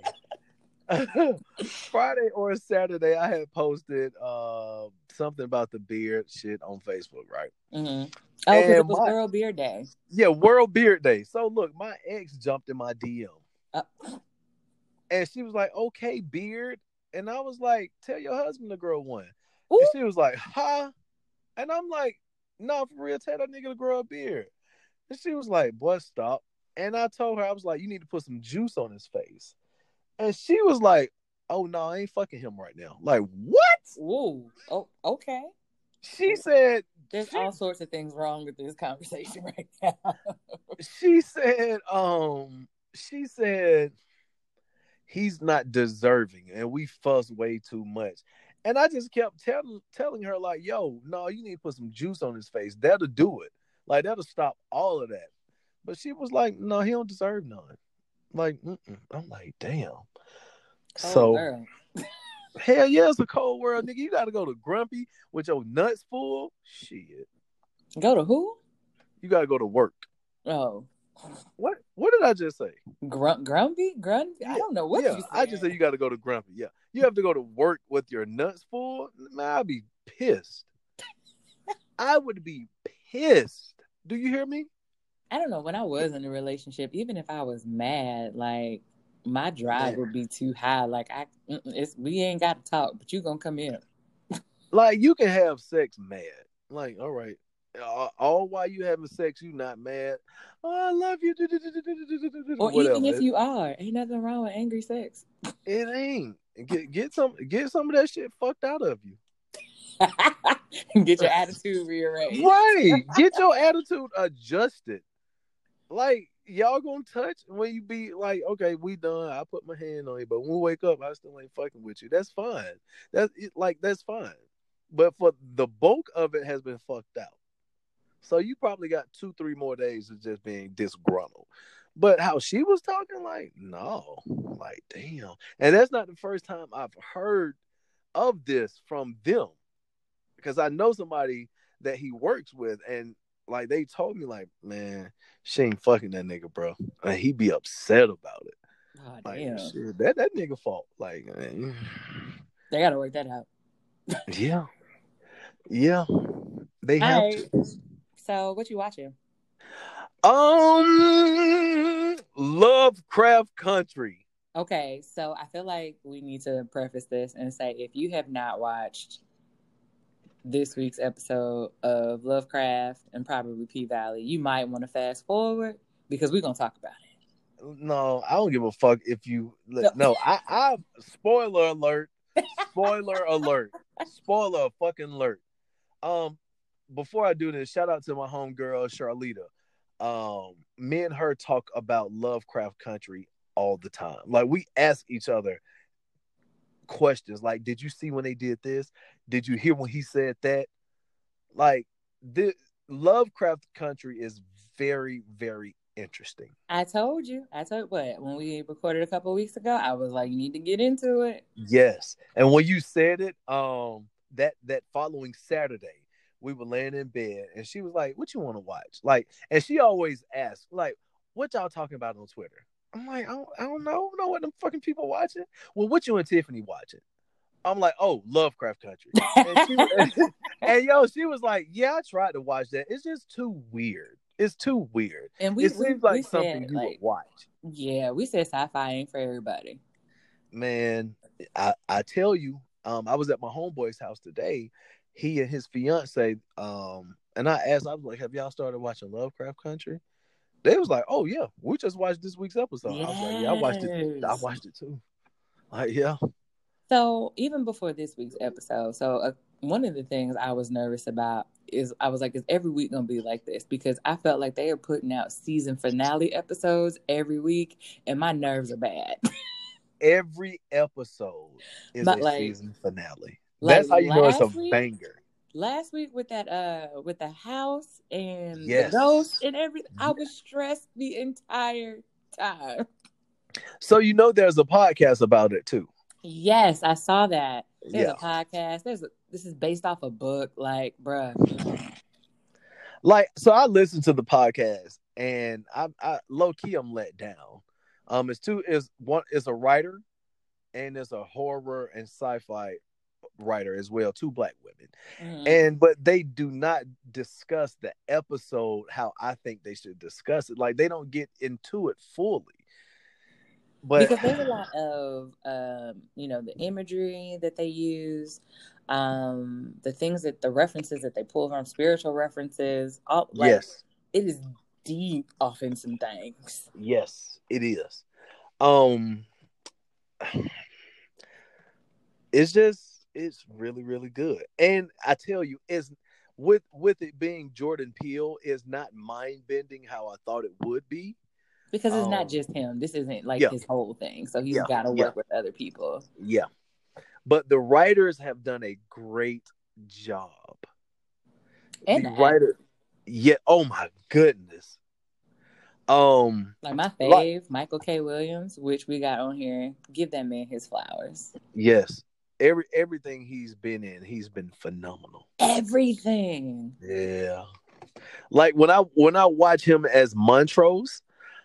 Friday or Saturday, I had posted uh, something about the beard shit on Facebook, right? Mm-hmm. Oh, because it was my, World Beard Day. Yeah, World Beard Day. So look, my ex jumped in my DM, uh, and she was like, "Okay, beard," and I was like, "Tell your husband to grow one." Ooh. And she was like, "Huh?" And I'm like, "No, for real, tell that nigga to grow a beard." And she was like, "Boy, stop." And I told her, I was like, "You need to put some juice on his face." And she was like, "Oh no, I ain't fucking him right now." Like what? Whoa. Oh, okay. She said, "There's she, all sorts of things wrong with this conversation right now." she said, "Um, she said he's not deserving, and we fuss way too much." And I just kept telling telling her like, "Yo, no, you need to put some juice on his face. That'll do it. Like that'll stop all of that." But she was like, "No, he don't deserve none." Like, mm-mm. I'm like, damn. Cold so, hell yeah, it's a cold world, nigga. You got to go to Grumpy with your nuts full. Shit. Go to who? You got to go to work. Oh. What What did I just say? Grump, grumpy, grumpy. Yeah, I don't know what yeah, you said. I just said you got to go to grumpy. Yeah, you have to go to work with your nuts full. Man, I'd be pissed. I would be pissed. Do you hear me? I don't know. When I was in a relationship, even if I was mad, like my drive would be too high. Like I, it's we ain't got to talk, but you gonna come in. like you can have sex mad. Like all right, all while you having sex, you not mad. Oh, I love you. Or Whatever. even if you are, ain't nothing wrong with angry sex. It ain't. Get get some get some of that shit fucked out of you. get your attitude rearranged. Right. Get your attitude adjusted like y'all gonna touch when you be like, okay, we done. I put my hand on you, but when we wake up, I still ain't fucking with you. That's fine. That's like that's fine. But for the bulk of it has been fucked out. So you probably got two, three more days of just being disgruntled. But how she was talking, like, no, like, damn. And that's not the first time I've heard of this from them. Because I know somebody that he works with, and like they told me, like, man, she ain't fucking that nigga, bro. And he be upset about it. Oh, Like damn. shit, that that nigga fault. Like man, They gotta work that out. yeah, yeah, they have to. So what you watching? Um, Lovecraft Country. Okay, so I feel like we need to preface this and say if you have not watched this week's episode of Lovecraft and probably P Valley, you might want to fast forward because we're gonna talk about it. No, I don't give a fuck if you. No. No, I. I spoiler alert. Spoiler alert. Spoiler fucking alert. Um, before I do this, shout out to my homegirl Charlita. Um, me and her talk about Lovecraft Country all the time. Like we ask each other questions like, "Did you see when they did this? Did you hear when he said that?" Like the Lovecraft Country is very, very interesting. I told you, I told what when we recorded a couple weeks ago, I was like, you need to get into it. Yes. And when you said it, um, that that following Saturday, we were laying in bed and she was like, What you want to watch? Like, and she always asks, like, what y'all talking about on Twitter? I'm like, I don't, I don't know. I don't know what them fucking people watching. Well, what you and Tiffany watching? I'm like, oh, Lovecraft Country. And, she was, and yo, she was like, Yeah, I tried to watch that. It's just too weird. It's too weird. And we it we, seems like we something said you like, would watch. yeah, we said sci-fi ain't for everybody. man, I, I tell you, um, I was at my homeboy's house today. He and his fiance, um, and I asked, I was like, "Have y'all started watching Lovecraft Country?" They was like, "Oh yeah, we just watched this week's episode." I was like, "Yeah, I watched it. I watched it too." Like, yeah, So even before this week's episode, so uh, one of the things I was nervous about is I was like, is every week gonna be like this? Because I felt like they are putting out season finale episodes every week, and my nerves are bad. every episode is But, a like- season finale. Like That's how you know it's a week- banger. Last week with that uh with the house and Yes. the ghost and everything, I was stressed the entire time. So you know, there's a podcast about it too. Yes, I saw that. There's yeah, a podcast. There's a, this is based off a book. Like, bruh. like so I listened to the podcast and I, I low key I'm let down. Um, it's two is one is a writer and it's a horror and sci-fi writer as well, two black women. Mhm. And but they do not discuss the episode how I think they should discuss it. Like they don't get into it fully. But because there's a lot of um, you know the imagery that they use um the things that the references that they pull from spiritual references all like yes, it is deep off in some things yes, it is. Um it's just it's really really good. And i tell you it's with with it being jordan peele is not mind-bending how i thought it would be. Because it's Um, not just him. This isn't like yeah. his whole thing. So he's Yeah, got to work yeah. with other people. Yeah. But the writers have done a great job. And the writer yeah oh my goodness. Um like my Like- fave michael k. Williams which we got on here give that man his flowers. Yes every everything he's been in he's been phenomenal. Everything. Yeah. Like when i when i watch him as montrose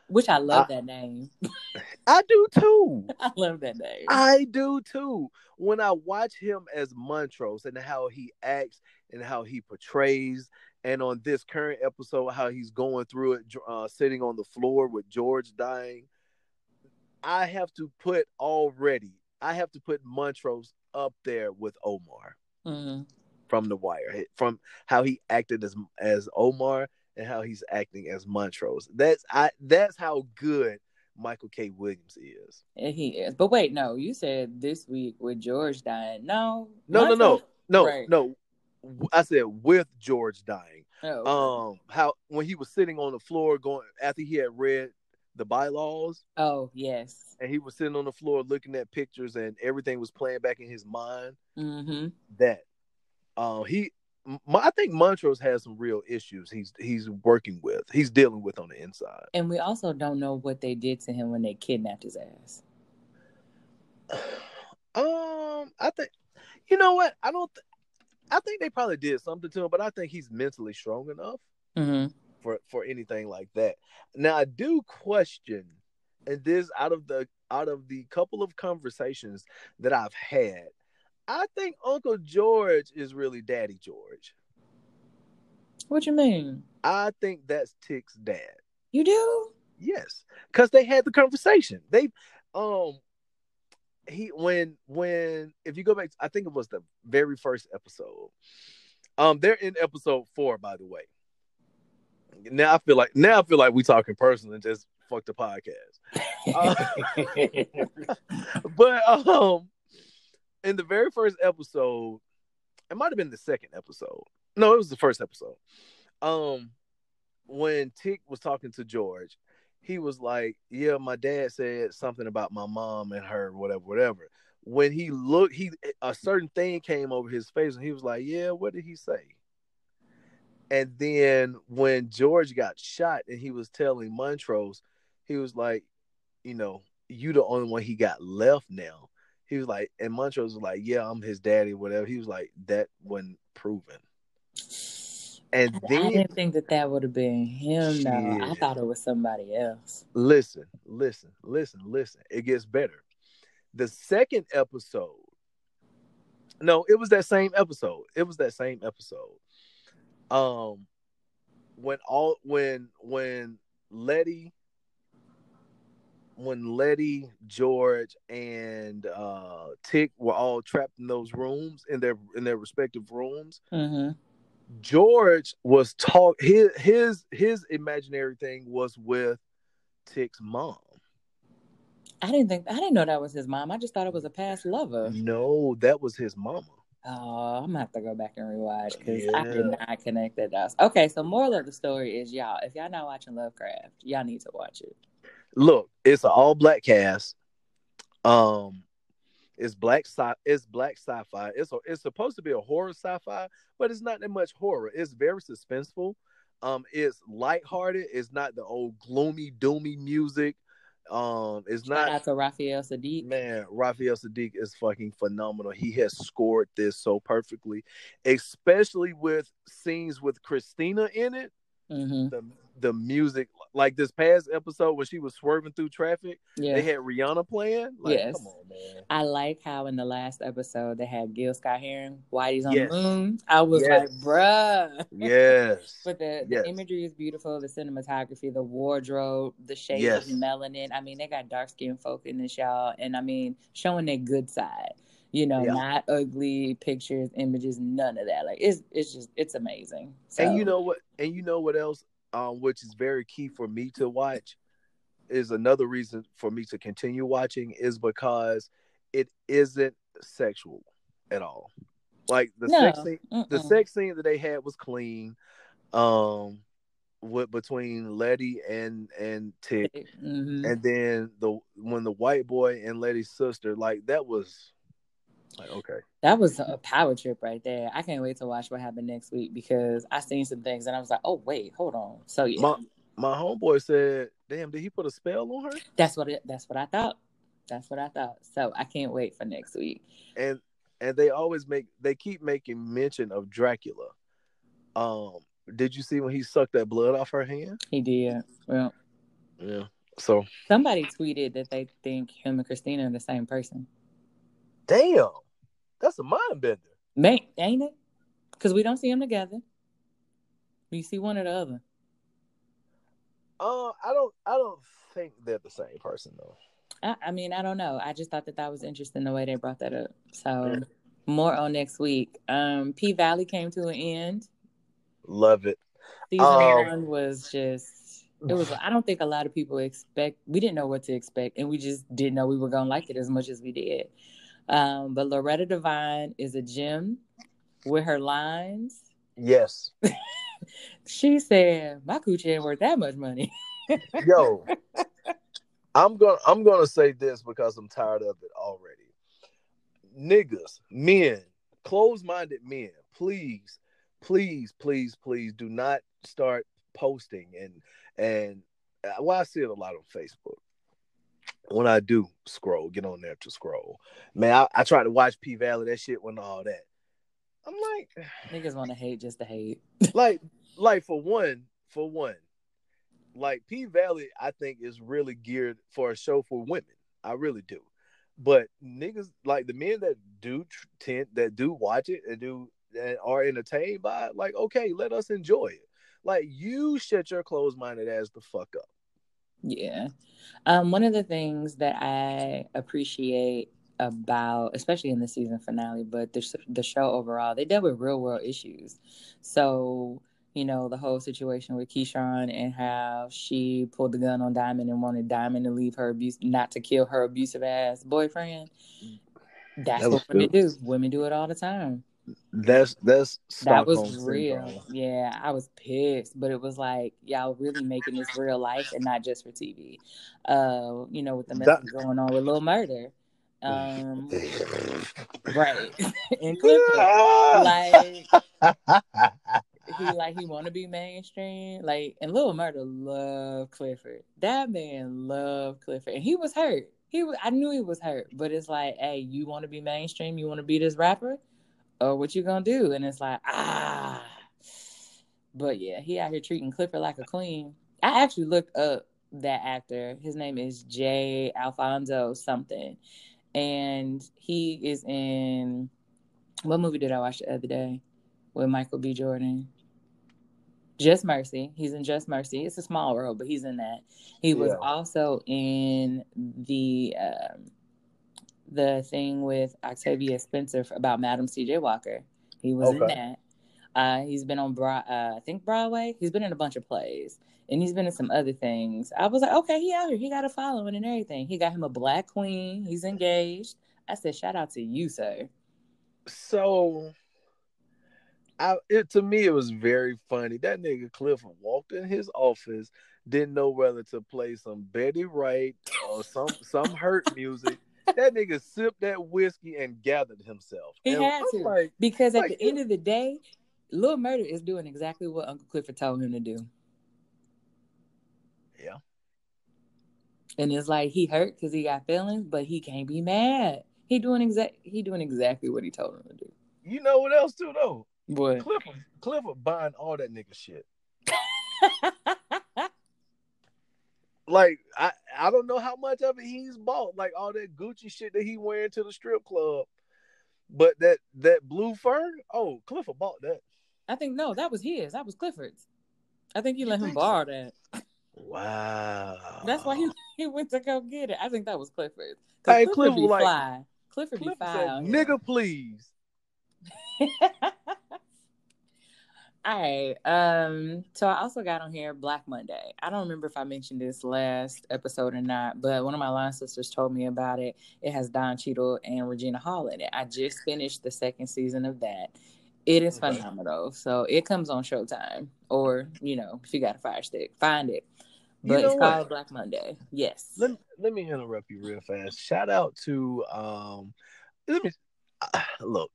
which i love I- that name. I do too. I love that name. I do too. When I watch him as Montrose and how he acts and how he portrays, and on this current episode, how he's going through it, uh, sitting on the floor with George dying, I have to put already, I have to put Montrose up there with Omar Mhm. from The Wire, from how he acted as as Omar and how he's acting as Montrose. That's I. That's how good Michael K. Williams is. And he is. But wait, no, you said this week with George dying. No. No, no, no, no, Right. no. I said with George dying. Oh, Um, how when he was sitting on the floor going after he had read the bylaws oh yes. and he was sitting on the floor looking at pictures and everything was playing back in his mind. Mm-hmm. That, um, he, I think Montrose has some real issues. He's he's working with. He's dealing with on the inside. And we also don't know what they did to him when they kidnapped his ass. Um, I think, you know what? I don't. Th- I think they probably did something to him, but I think he's mentally strong enough. Mm-hmm. For for anything like that. Now I do question, and this out of the out of the couple of conversations that I've had, I think Uncle George is really Daddy George. What you mean? I think that's Tic's dad. You do? Yes, because they had the conversation. They, um, he when when if you go back, I think it was the very first episode. Um, they're in episode four, by the way. Now I feel like now I feel like we talking personal and just fuck the podcast. Uh, but um, in the very first episode, it might have been the second episode. No, it was the first episode. Um, when Tic was talking to George, he was like, "Yeah, my dad said something about my mom and her, whatever, whatever." When he looked, he a certain thing came over his face, and he was like, "Yeah, what did he say?" And then when George got shot, and he was telling Montrose, he was like, "You know, you the only one he got left now." He was like, and Montrose was like, "Yeah, I'm his daddy, whatever." He was like, "That wasn't proven." And then I didn't think that that would have been him. though. I thought it was somebody else. listen, listen, listen, listen. It gets better. The second episode, no, it was that same episode. It was that same episode. Um, when all when when Leti, when Leti, George, and uh Tic were all trapped in those rooms in their in their respective rooms. hmm George was talk his his his imaginary thing was with Tic's mom. I didn't think I didn't know that was his mom. I just thought it was a past lover. No, that was his mama. Oh, I'm gonna have to go back and rewatch because I did not connect the dots. Okay, so moral of the story is y'all, if y'all not watching Lovecraft, y'all need to watch it. Look, it's an all black cast. Um, it's black sci it's black sci-fi. It's a, it's supposed to be a horror sci-fi, but it's not that much horror. It's very suspenseful. Um, it's lighthearted. It's not the old gloomy, doomy music. Um, it's Shout not out to Raphael Saadiq. Man, Raphael Saadiq is fucking phenomenal. He has scored this so perfectly, especially with scenes with Christina in it. hmm The the music, like this past episode when she was swerving through traffic, Yeah. they had Rihanna playing. Like, Yes. come on, man. I like how in the last episode they had Gil Scott Heron, Whitey's on Yes. the moon. I was Yes. like, bruh. Yes. But the, the Yes. imagery is beautiful, the cinematography, the wardrobe, the shades Yes. of melanin. I mean, they got dark skinned folk in this, y'all. And I mean, showing their good side. You know, Yeah. not ugly pictures, images, none of that. Like it's it's just it's amazing. So, And you know what? And you know what else? Um, which is very key for me to watch is another reason for me to continue watching is because it isn't sexual at all. Like the No. sex scene, the Mm-mm. sex scene that they had was clean. Um, with between Leti and and Tic, Mhm. and then the when the white boy and Leti's sister, like that was like okay. That was a power trip right there. I can't wait to watch what happened next week because I seen some things and I was like, oh wait, hold on. So yeah, My my homeboy said, "Damn, did he put a spell on her?" that's what it. That's what I thought. That's what I thought. So I can't wait for next week. and and they always make they keep making mention of Dracula. Um, did you see when he sucked that blood off her hand? He did. Well, Yeah. So somebody tweeted that they think him and Christina are the same person. damn, that's a mind bender. May ain't it? Because we don't see them together. We see one or the other. Uh, I don't I don't think they're the same person though. I, I mean, I don't know. I just thought that that was interesting the way they brought that up. So more on next week. Um, P Valley came to an end. Love it. Season Um, one was just. It was. I don't think a lot of people expect. We didn't know what to expect, and we just didn't know we were gonna like it as much as we did. Um, but Loretta Devine is a gem with her lines. Yes. She said, "My coochie ain't worth that much money." Yo, I'm gonna I'm gonna say this because I'm tired of it already. Niggas, men, closed-minded men, please, please, please, please do not start posting and and uh, well, I see it a lot on Facebook. When I do scroll, get on there to scroll. Man, I, I tried to watch P Valley, that shit wasn't all that. I'm like, Niggas want to hate just to hate. like like for one for one like p valley i think is really geared for a show for women I really do. But niggas like the men that do tend that do watch it and do and are entertained by it, like okay, let us enjoy it. Like you shut your closed minded ass the fuck up. Yeah. Um, one of the things that I appreciate about, especially in the season finale, but the, the show overall, they dealt with real world issues. So, you know, the whole situation with Keyshawn and how she pulled the gun on Diamond and wanted Diamond to leave her abuse, not to kill her abusive ass boyfriend. That's That what women do. Women do it all the time. That's that's That was Stockholm real. syndrome. Yeah, I was pissed, but it was like y'all really making this real life and not just for TV. Uh, you know, with the message going on with Little Murder. Um, right. and Clifford, like he like he want to be mainstream, like and Little Murder loved Clifford. That man loved Clifford, and he was hurt. He was, I knew he was hurt, but it's like, hey, you want to be mainstream? You want to be this rapper? Or what you gonna do? And it's like, ah. But yeah, he out here treating Clifford like a queen. I actually looked up that actor. His name is J. Alphonse something, and he is in what movie did I watch the other day with Michael B. Jordan? Just Mercy. He's in Just Mercy. It's a small role, but he's in that. He was also in the um, the thing with Octavia Spencer about Madam C.J. Walker. He was in that. Uh, he's been on Broad, uh, I think Broadway. He's been in a bunch of plays, and he's been in some other things. I was like, okay, he out here. He got a following and everything. He got him a black queen. He's engaged. I said, shout out to you, sir. So, I it to me it was very funny. That nigga Cliff walked in his office, didn't know whether to play some Betty Wright or some some hurt music. That nigga sipped that whiskey and gathered himself. He And had I'm to. Like, Because at Like, the end of the day, Lil Murder is doing exactly what Uncle Clifford told him to do. Yeah. And it's like he hurt because he got feelings, but he can't be mad. He doing exact he doing exactly what he told him to do. you know what else too though? What? Clifford Clifford buying all that nigga shit. Like I I don't know how much of it he's bought, like all that Gucci shit that he wearing to the strip club. But that that blue fur, oh, Clifford bought that. I think no, that was his. That was Clifford's. I think he You let him borrow that. Wow. That's why he, he went to go get it. I think that was Clifford. Hey, Clifford Clifford be like- fly. Clifford be Clifford fly. said, nigga, please. All right. Um, so I also got on here Black Monday. I don't remember if I mentioned this last episode or not, but one of my line sisters told me about it. It has Don Cheadle and Regina Hall in it. I just finished the second season of that. It is Okay. phenomenal. So it comes on Showtime, or you know, if you got a fire stick, find it. You But know it's what? called Black Monday. Yes. Let, let me interrupt you real fast. Shout out to um let me look.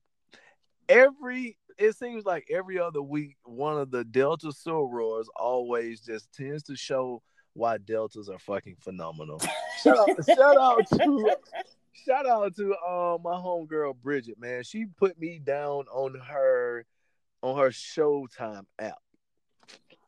Every it seems like every other week one of the Delta sorors always just tends to show why deltas are fucking phenomenal. shout out shout out to shout out to um my homegirl Bridget, man. She put me down on her on her Showtime app.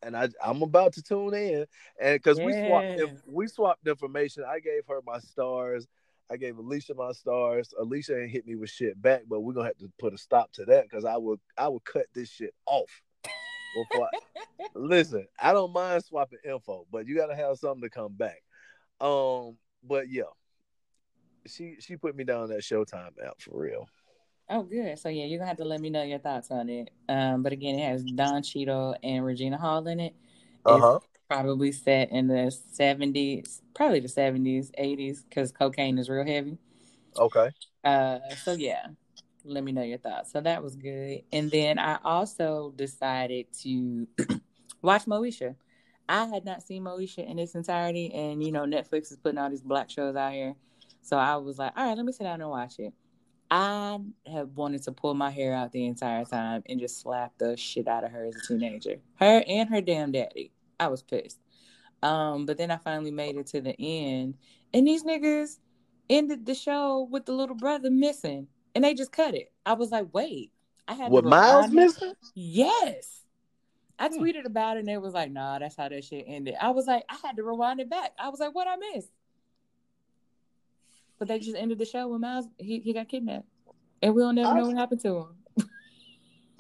And I, I'm about to tune in, and because we swapped, we swapped information. I gave her my stars. I gave Alicia my stars. Alicia ain't hit me with shit back, but we're gonna have to put a stop to that because I would, I would cut this shit off. Before I- listen, I don't mind swapping info, but you gotta have something to come back. Um, but yeah, she she put me down that Showtime app for real. Oh, good. So yeah, you're gonna have to let me know your thoughts on it. Um, but again, it has Don Cheadle and Regina Hall in it. Uh-huh. It's probably set in the 70s, probably the 70s, 80s, because cocaine is real heavy. Okay. Uh, so yeah, let me know your thoughts. So that was good. And then I also decided to watch Moesha. I had not seen Moesha in its entirety, and you know Netflix is putting all these black shows out here. So I was like, all right, let me sit down and watch it. I have wanted to pull my hair out the entire time and just slap the shit out of her as a teenager. Her and her damn daddy. I was pissed. Um, but then I finally made it to the end, and these niggas ended the show with the little brother missing, and they just cut it. I was like, wait, I had What Miles missing? Yes. I Hmm. tweeted about it and it was like, nah, that's how that shit ended. I was like, I had to rewind it back. I was like, what I missed? but they just ended the show when Miles he, he got kidnapped, and we don't never know what happened to him.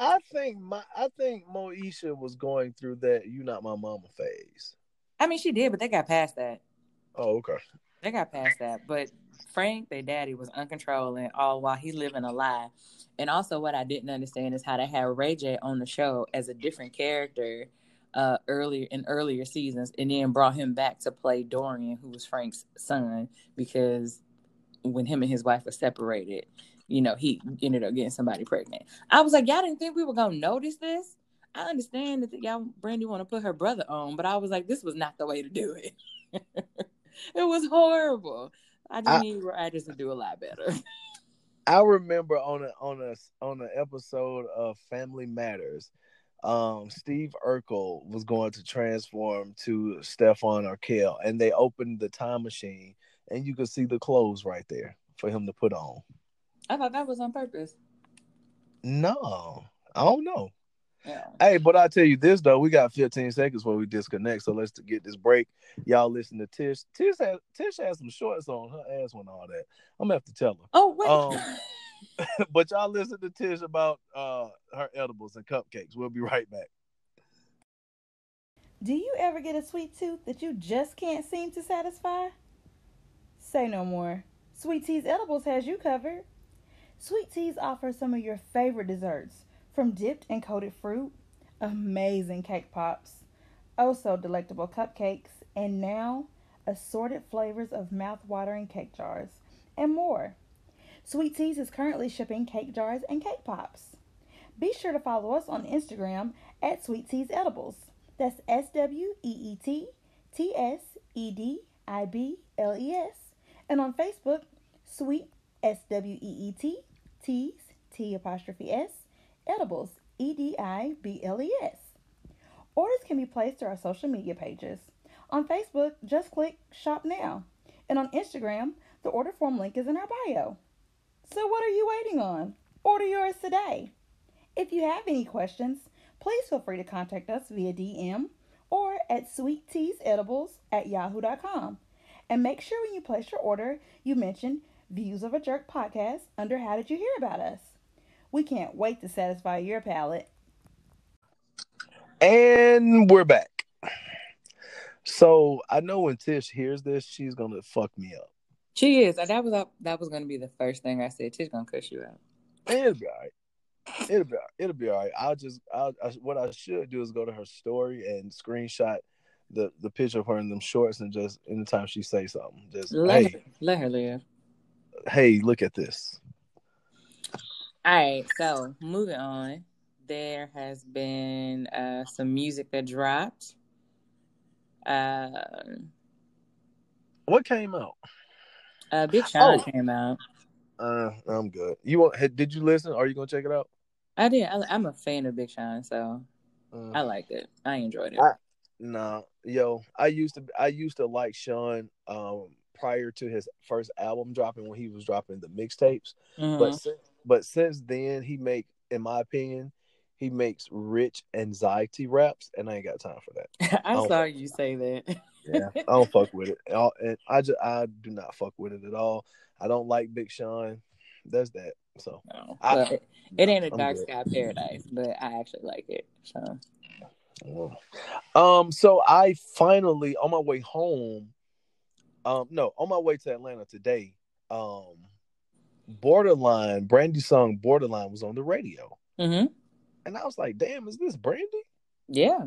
I think my I think Moesha was going through that "you not my mama" phase. I mean, she did, but they got past that. Oh, okay. They got past that. But Frank, their daddy, was uncontrolling all while he living a lie. And also, what I didn't understand is how they had Ray J on the show as a different character uh earlier in earlier seasons, and then brought him back to play Dorian, who was Frank's son, because when him and his wife were separated, you know, he ended up getting somebody pregnant. I was like, y'all didn't think we were gonna notice this. I understand that y'all Brandy want to put her brother on, but I was like, this was not the way to do it. it was horrible. I just I- need writers to do a lot better. I remember on a on a on an episode of Family Matters, um, Steve Urkel was going to transform to Stefan Urkel, and they opened the time machine, and you could see the clothes right there for him to put on. I thought that was on purpose. No, I don't know. Yeah. Hey, but I tell you this though, we got 15 seconds before we disconnect, so let's get this break. Y'all listen to Tish. Tish has Tish has some shorts on her ass when all that. I'm gonna have to tell her. Oh wait. Um, but y'all listen to Tish about uh her edibles and cupcakes. We'll be right back. Do you ever get a sweet tooth that you just can't seem to satisfy? Say no more. Sweet T's Edibles has you covered. Sweet T's offers some of your favorite desserts, from dipped and coated fruit, amazing cake pops, oh so delectable cupcakes, and now assorted flavors of mouth-watering cake jars, and more. Sweet T's is currently shipping cake jars and cake pops. Be sure to follow us on Instagram at Sweet T's Edibles. That's S W E E T T S E D I B L E S. And on Facebook, Sweet S W E E T T's T apostrophe S Edibles E D I B L E S. Orders can be placed through our social media pages. On Facebook, just click Shop Now. And on Instagram, the order form link is in our bio. So what are you waiting on? Order yours today. If you have any questions, please feel free to contact us via DM or at sweetteasedibles at yahoo.com. And make sure when you place your order, you mention Views of a Jerk podcast under How Did You Hear About Us? We can't wait to satisfy your palate. And we're back. So I know when Tish hears this, she's gonna fuck me up. She is. That was that was gonna be the first thing I said. She's gonna cuss you out. It'll be all right. It'll be all right. It'll be all right. I'll just I'll I, what I should do is go to her story and screenshot the the picture of her in them shorts and just anytime she say something, just Let, hey her, let her live. Hey look at this. All right, so moving on. There has been uh, some music that dropped. Uh, What came out? uh, Big Sean Oh. came out. Uh, I'm good. You want? Did you listen? Are you gonna check it out? I did. I, I'm a fan of Big Sean, so Uh, I liked it. I enjoyed it. I- Nah, yo, I used to I used to like Sean um prior to his first album dropping when he was dropping the mixtapes. Mhm. But since, but since then he make in my opinion, he makes rich anxiety raps and I ain't got time for that. I Oh. saw you say that. Yeah. I don't fuck with it. All- And I just I do not fuck with it at all. I don't like Big Sean. That's that. So No, I- it, it ain't a I'm dark good. sky paradise, but I actually like it. So Um, so I finally on my way home, um, no, on my way to Atlanta today, um, Borderline, Brandy's song Borderline was on the radio. hmm And I was like, damn, is this Brandy? yeah.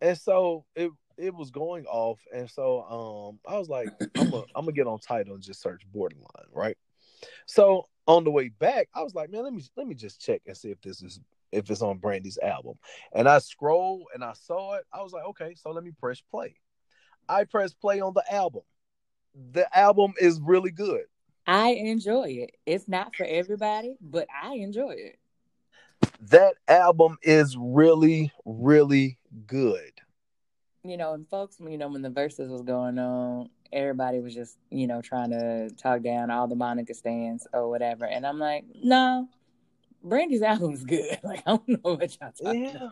And so it it was going off. And so um I was like, I'm gonna I'm gonna get on Tidal and just search Borderline, right? So on the way back, I was like, man, let me let me just check and see if this is if it's on Brandy's album. And I scrolled and I saw it. I was like, okay, so let me press play. I press play on the album. The album is really good. I enjoy it. It's not for everybody, but I enjoy it. That album is really, really good. You know, and folks, you know, when the verses was going on, everybody was just, you know, trying to talk down all the Monica stands or whatever. And I'm like, no, Brandy's album's good. Like, I don't know what y'all talking Yeah.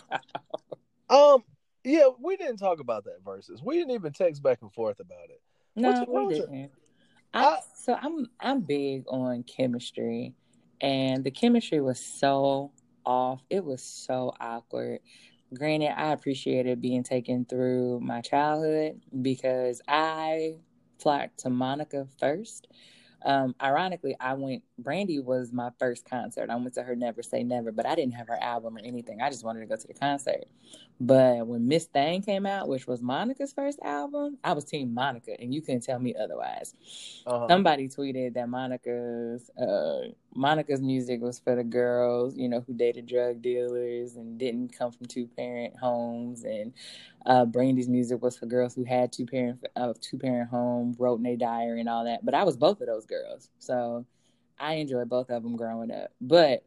about. Um, yeah, we didn't talk about that verses. We didn't even text back and forth about it. No, we didn't. I, so I'm I'm big on chemistry, and the chemistry was so off. It was so awkward. Granted, I appreciated being taken through my childhood because I flocked to Monica first. Um, ironically, I went. Brandy was my first concert. I went to her Never Say Never, but I didn't have her album or anything. I just wanted to go to the concert. But when Miss Thang came out, which was Monica's first album, I was Team Monica, and you couldn't tell me otherwise. Uh-huh. Somebody tweeted that Monica's uh, Monica's music was for the girls, you know, who dated drug dealers and didn't come from two parent homes, and uh, Brandy's music was for girls who had two parent uh, two parent home, wrote in their diary and all that. But I was both of those girls, so I enjoyed both of them growing up. But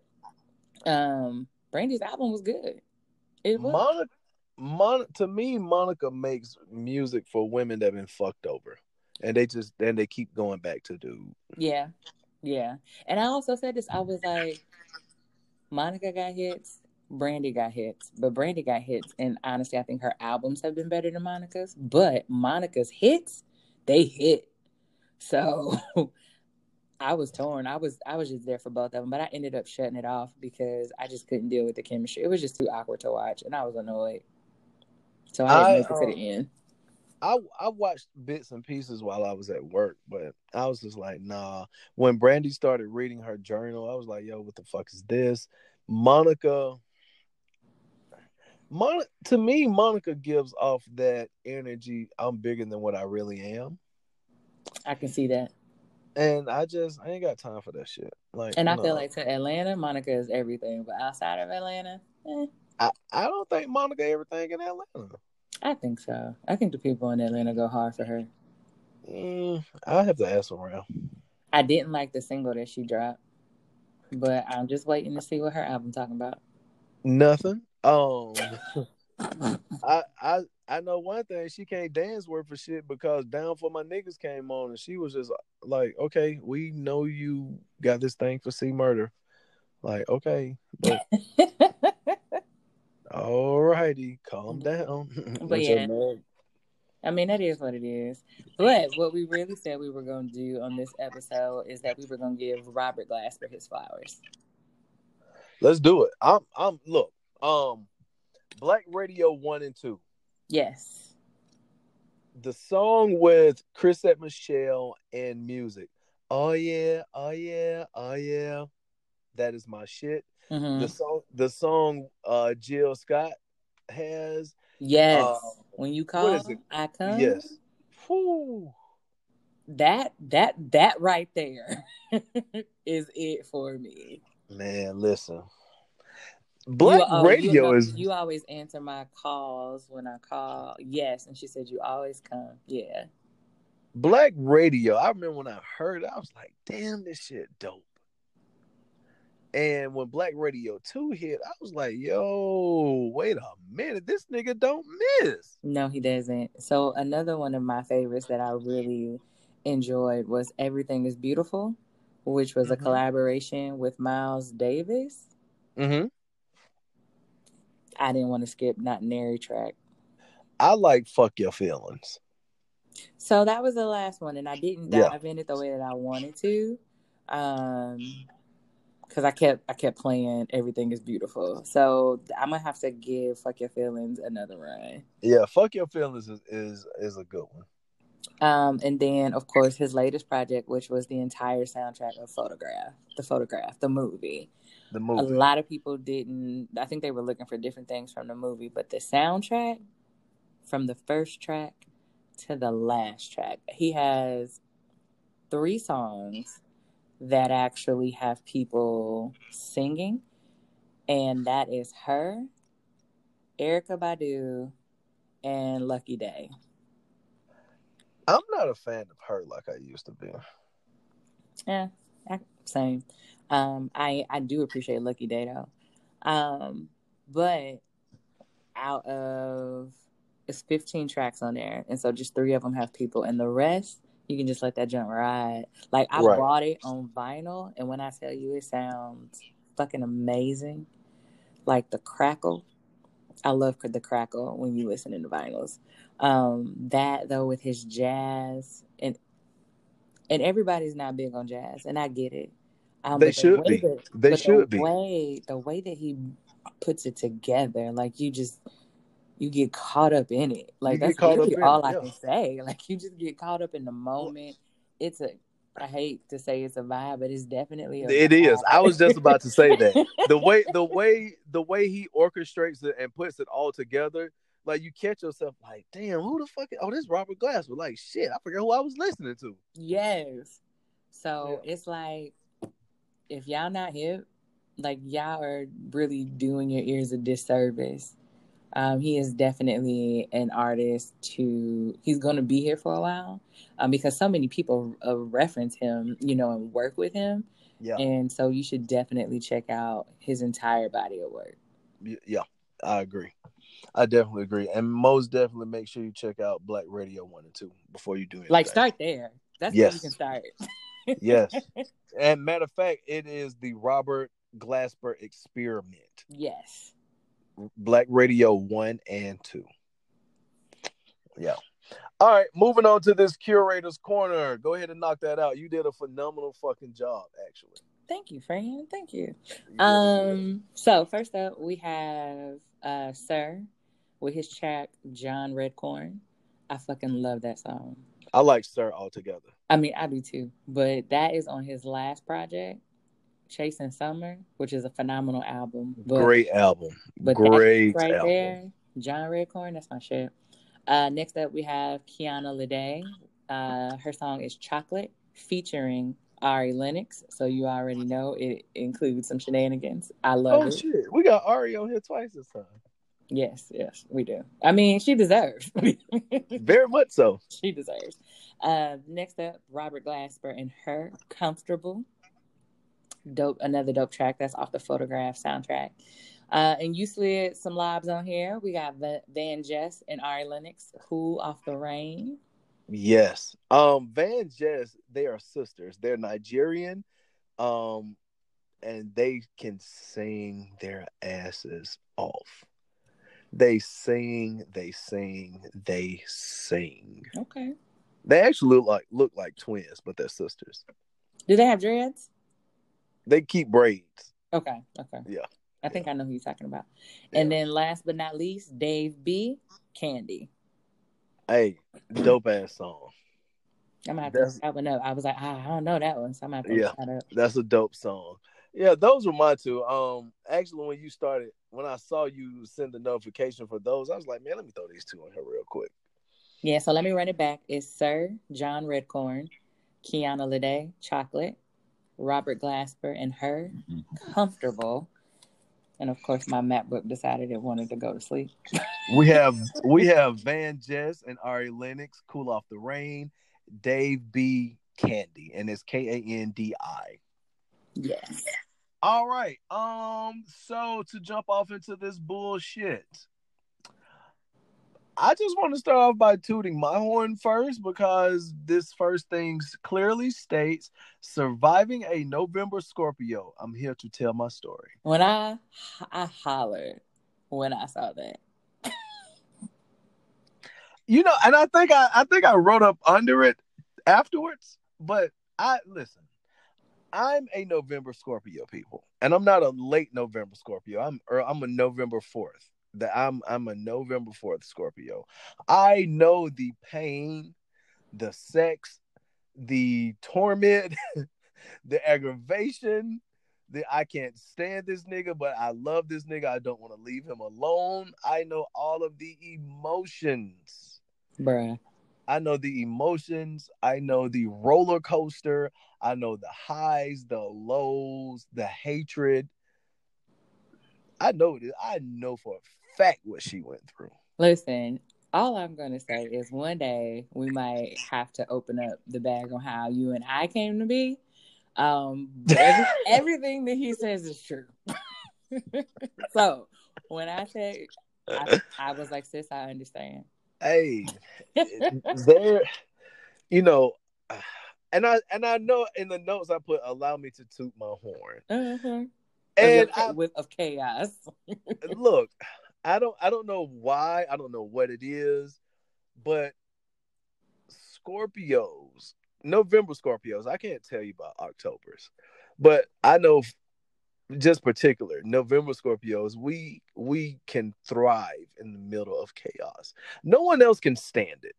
um, Brandy's album was good. It was. Monica Mon to me, Monica makes music for women that have been fucked over, and they just then they keep going back to dude. Yeah, yeah. And I also said this. I was like, Monica got hits, Brandy got hits, but Brandy got hits, and honestly, I think her albums have been better than Monica's. But Monica's hits, they hit. So I was torn. I was I was just there for both of them, but I ended up shutting it off because I just couldn't deal with the chemistry. It was just too awkward to watch, and I was annoyed. So I didn't I, make it to the um, end. I I watched bits and pieces while I was at work, but I was just like, nah. When Brandy started reading her journal, I was like, yo, what the fuck is this? Monica Mon- to me, Monica gives off that energy. I'm bigger than what I really am. I can see that. And I just I ain't got time for that shit. Like, and I no. feel like to Atlanta, Monica is everything, but outside of Atlanta, eh. I, I don't think Monica everything in Atlanta. I think so. I think the people in Atlanta go hard for her. Mm, I'll have to ask around. I didn't like the single that she dropped, but I'm just waiting to see what her album talking about. Nothing. Um, I I I know one thing. She can't dance worth for shit because down for my niggas came on and she was just like, okay, we know you got this thing for C murder. Like, okay, but All righty, calm down. But yeah, I mean that is what it is. But what we really said we were going to do on this episode is that we were going to give Robert Glasper his flowers. Let's do it. I'm. I'm. Look. Um, Black Radio one and two. Yes. The song with Chrisette Michele and Musiq. Oh yeah. Oh yeah. Oh yeah. That is my shit. Mm-hmm. The song, the song, uh, Jill Scott has. Yes. Uh, when you call, I come. Yes. Whew. That that that right there is it for me. Man, listen. Black you, oh, radio you is. You always answer my calls when I call. Yes, and she said you always come. Yeah. Black radio. I remember when I heard it, I was like, "Damn, this shit dope." And when Black Radio 2 hit, I was like, yo, wait a minute. This nigga don't miss. No, he doesn't. So, another one of my favorites that I really enjoyed was Everything is Beautiful, which was mm-hmm. a collaboration with Miles Davis. Mm-hmm. I didn't want to skip Not Nary track. I like Fuck Your Feelings. So, that was the last one, and I didn't dive yeah. in it the way that I wanted to. Um, because I kept I kept playing Everything is Beautiful. So I'm gonna have to give Fuck Your Feelings another run. Yeah, Fuck Your Feelings is is, is a good one. Um, and then of course his latest project, which was the entire soundtrack of Photograph, the Photograph, the movie. The movie. A lot of people didn't. I think they were looking for different things from the movie, but the soundtrack, from the first track to the last track, he has three songs that actually have people singing, and that is her, Erykah Badu, and Lucky Daye. I'm not a fan of her like I used to be. Yeah, same. Um, I I do appreciate Lucky Daye though, um, but out of it's 15 tracks on there, and so just three of them have people, and the rest you can just let that jump ride. Like I right. bought it on vinyl, and when I tell you it sounds fucking amazing, like the crackle. I love the crackle when you listen to vinyls. Um, that though with his jazz and and everybody's not big on jazz, and I get it. Um, They the should way be. that- They should the be. Way the way that he puts it together, like you just you get caught up in it. Like get that's really all it, I yeah. can say. Like you just get caught up in the moment. It's a I hate to say it's a vibe, but it's definitely a It is. vibe. I was just about to say that. The way the way the way he orchestrates it and puts it all together, like you catch yourself like, damn, who the fuck? Oh, this Robert Glass was like, shit, I forget who I was listening to. Yes. So it's like if y'all not hip, like y'all are really doing your ears a disservice. Um, he is definitely an artist to he's going to be here for a while um, because so many people uh, reference him, you know, and work with him. Yeah, And so you should definitely check out his entire body of work. Yeah, I agree. I definitely agree, and most definitely make sure you check out Black Radio One and Two before you do anything. Like start there. That's where you can start. yes, and matter of fact, it is the Robert Glasper experiment. yes. Black Radio 1 and 2. Yeah. All right, moving on to this curator's corner. Go ahead and knock that out. You did a phenomenal fucking job, actually. Thank you, Fran. Thank you. You Um. So first up, we have uh Sir with his track John Redcorn. I fucking love that song. I like Sir altogether. I mean, I do too. But that is on his last project, Chasing Summer, which is a phenomenal album. But, Great album. but Great right album. there, John Redcorn. That's my shit. Uh, next up, we have Kiana Lede. Uh, her song is Chocolate, featuring Ari Lennox. So you already know it includes some shenanigans. I love it. Oh it. shit. We got Ari on here twice this time. Yes, yes, we do. I mean, she deserves. Very much so. she deserves. Uh, next up, Robert Glasper and her comfortable. Dope, another dope track that's off the photograph soundtrack. Uh, and you slid some lobs on here. We got Va- Van Jess and Ari Lennox, Cool Off the Rain. Yes. Um Van Jess, they are sisters. They're Nigerian. Um and they can sing their asses off. They sing, they sing, they sing. Okay. They actually look like look like twins, but they're sisters. Do they have dreads? They keep braids. Okay, okay. Yeah. I think I know who you're talking about. And then last but not least, Dave B. Candy. Hey, dope ass song. I'm gonna have That's- that one up. I was like, ah, I don't know that one, so I'm gonna have to Yeah. look that up. That's a dope song. Yeah, those were my two. Um, actually, when you started, when I saw you send the notification for those, I was like, man, let me throw these two on here real quick. Yeah, so let me run it back. It's Sir John Redcorn, Kiana Lede, Chocolate, Robert Glasper, and her comfortable. And of course, my MacBook decided it wanted to go to sleep. We have we have Van Jess and Ari Lennox, Cool Off the Rain, Dave B. Candy, and it's K A N D I. Yes. All right. Um. So to jump off into this bullshit, I just want to start off by tooting my horn first because this first thing clearly states surviving a November Scorpio. I'm here to tell my story. When I I hollered when I saw that. You know, and I think I I think I wrote up under it afterwards, but I listen. I'm a November Scorpio, people, and I'm not a late November Scorpio. I'm or I'm a November fourth. That I'm I'm a November fourth Scorpio. I know the pain, the sex, the torment, the aggravation. That I can't stand this nigga, but I love this nigga. I don't want to leave him alone. I know all of the emotions. Bruh. I know the emotions. I know the roller coaster. I know the highs, the lows, the hatred. I know this. I know for a fact what she went through. Listen, all I'm gonna say is one day we might have to open up the bag on how you and I came to be. Um, every, everything that he says is true. so when I say, I, I was like, sis, I understand. Hey, there, you know, and I and I know in the notes I put allow me to toot my horn. Uh-huh. And I, with of chaos. look, I don't I don't know why, I don't know what it is, but Scorpios November Scorpios. I can't tell you about October's, but I know just particular November Scorpios. We we can thrive in the middle of chaos. No one else can stand it.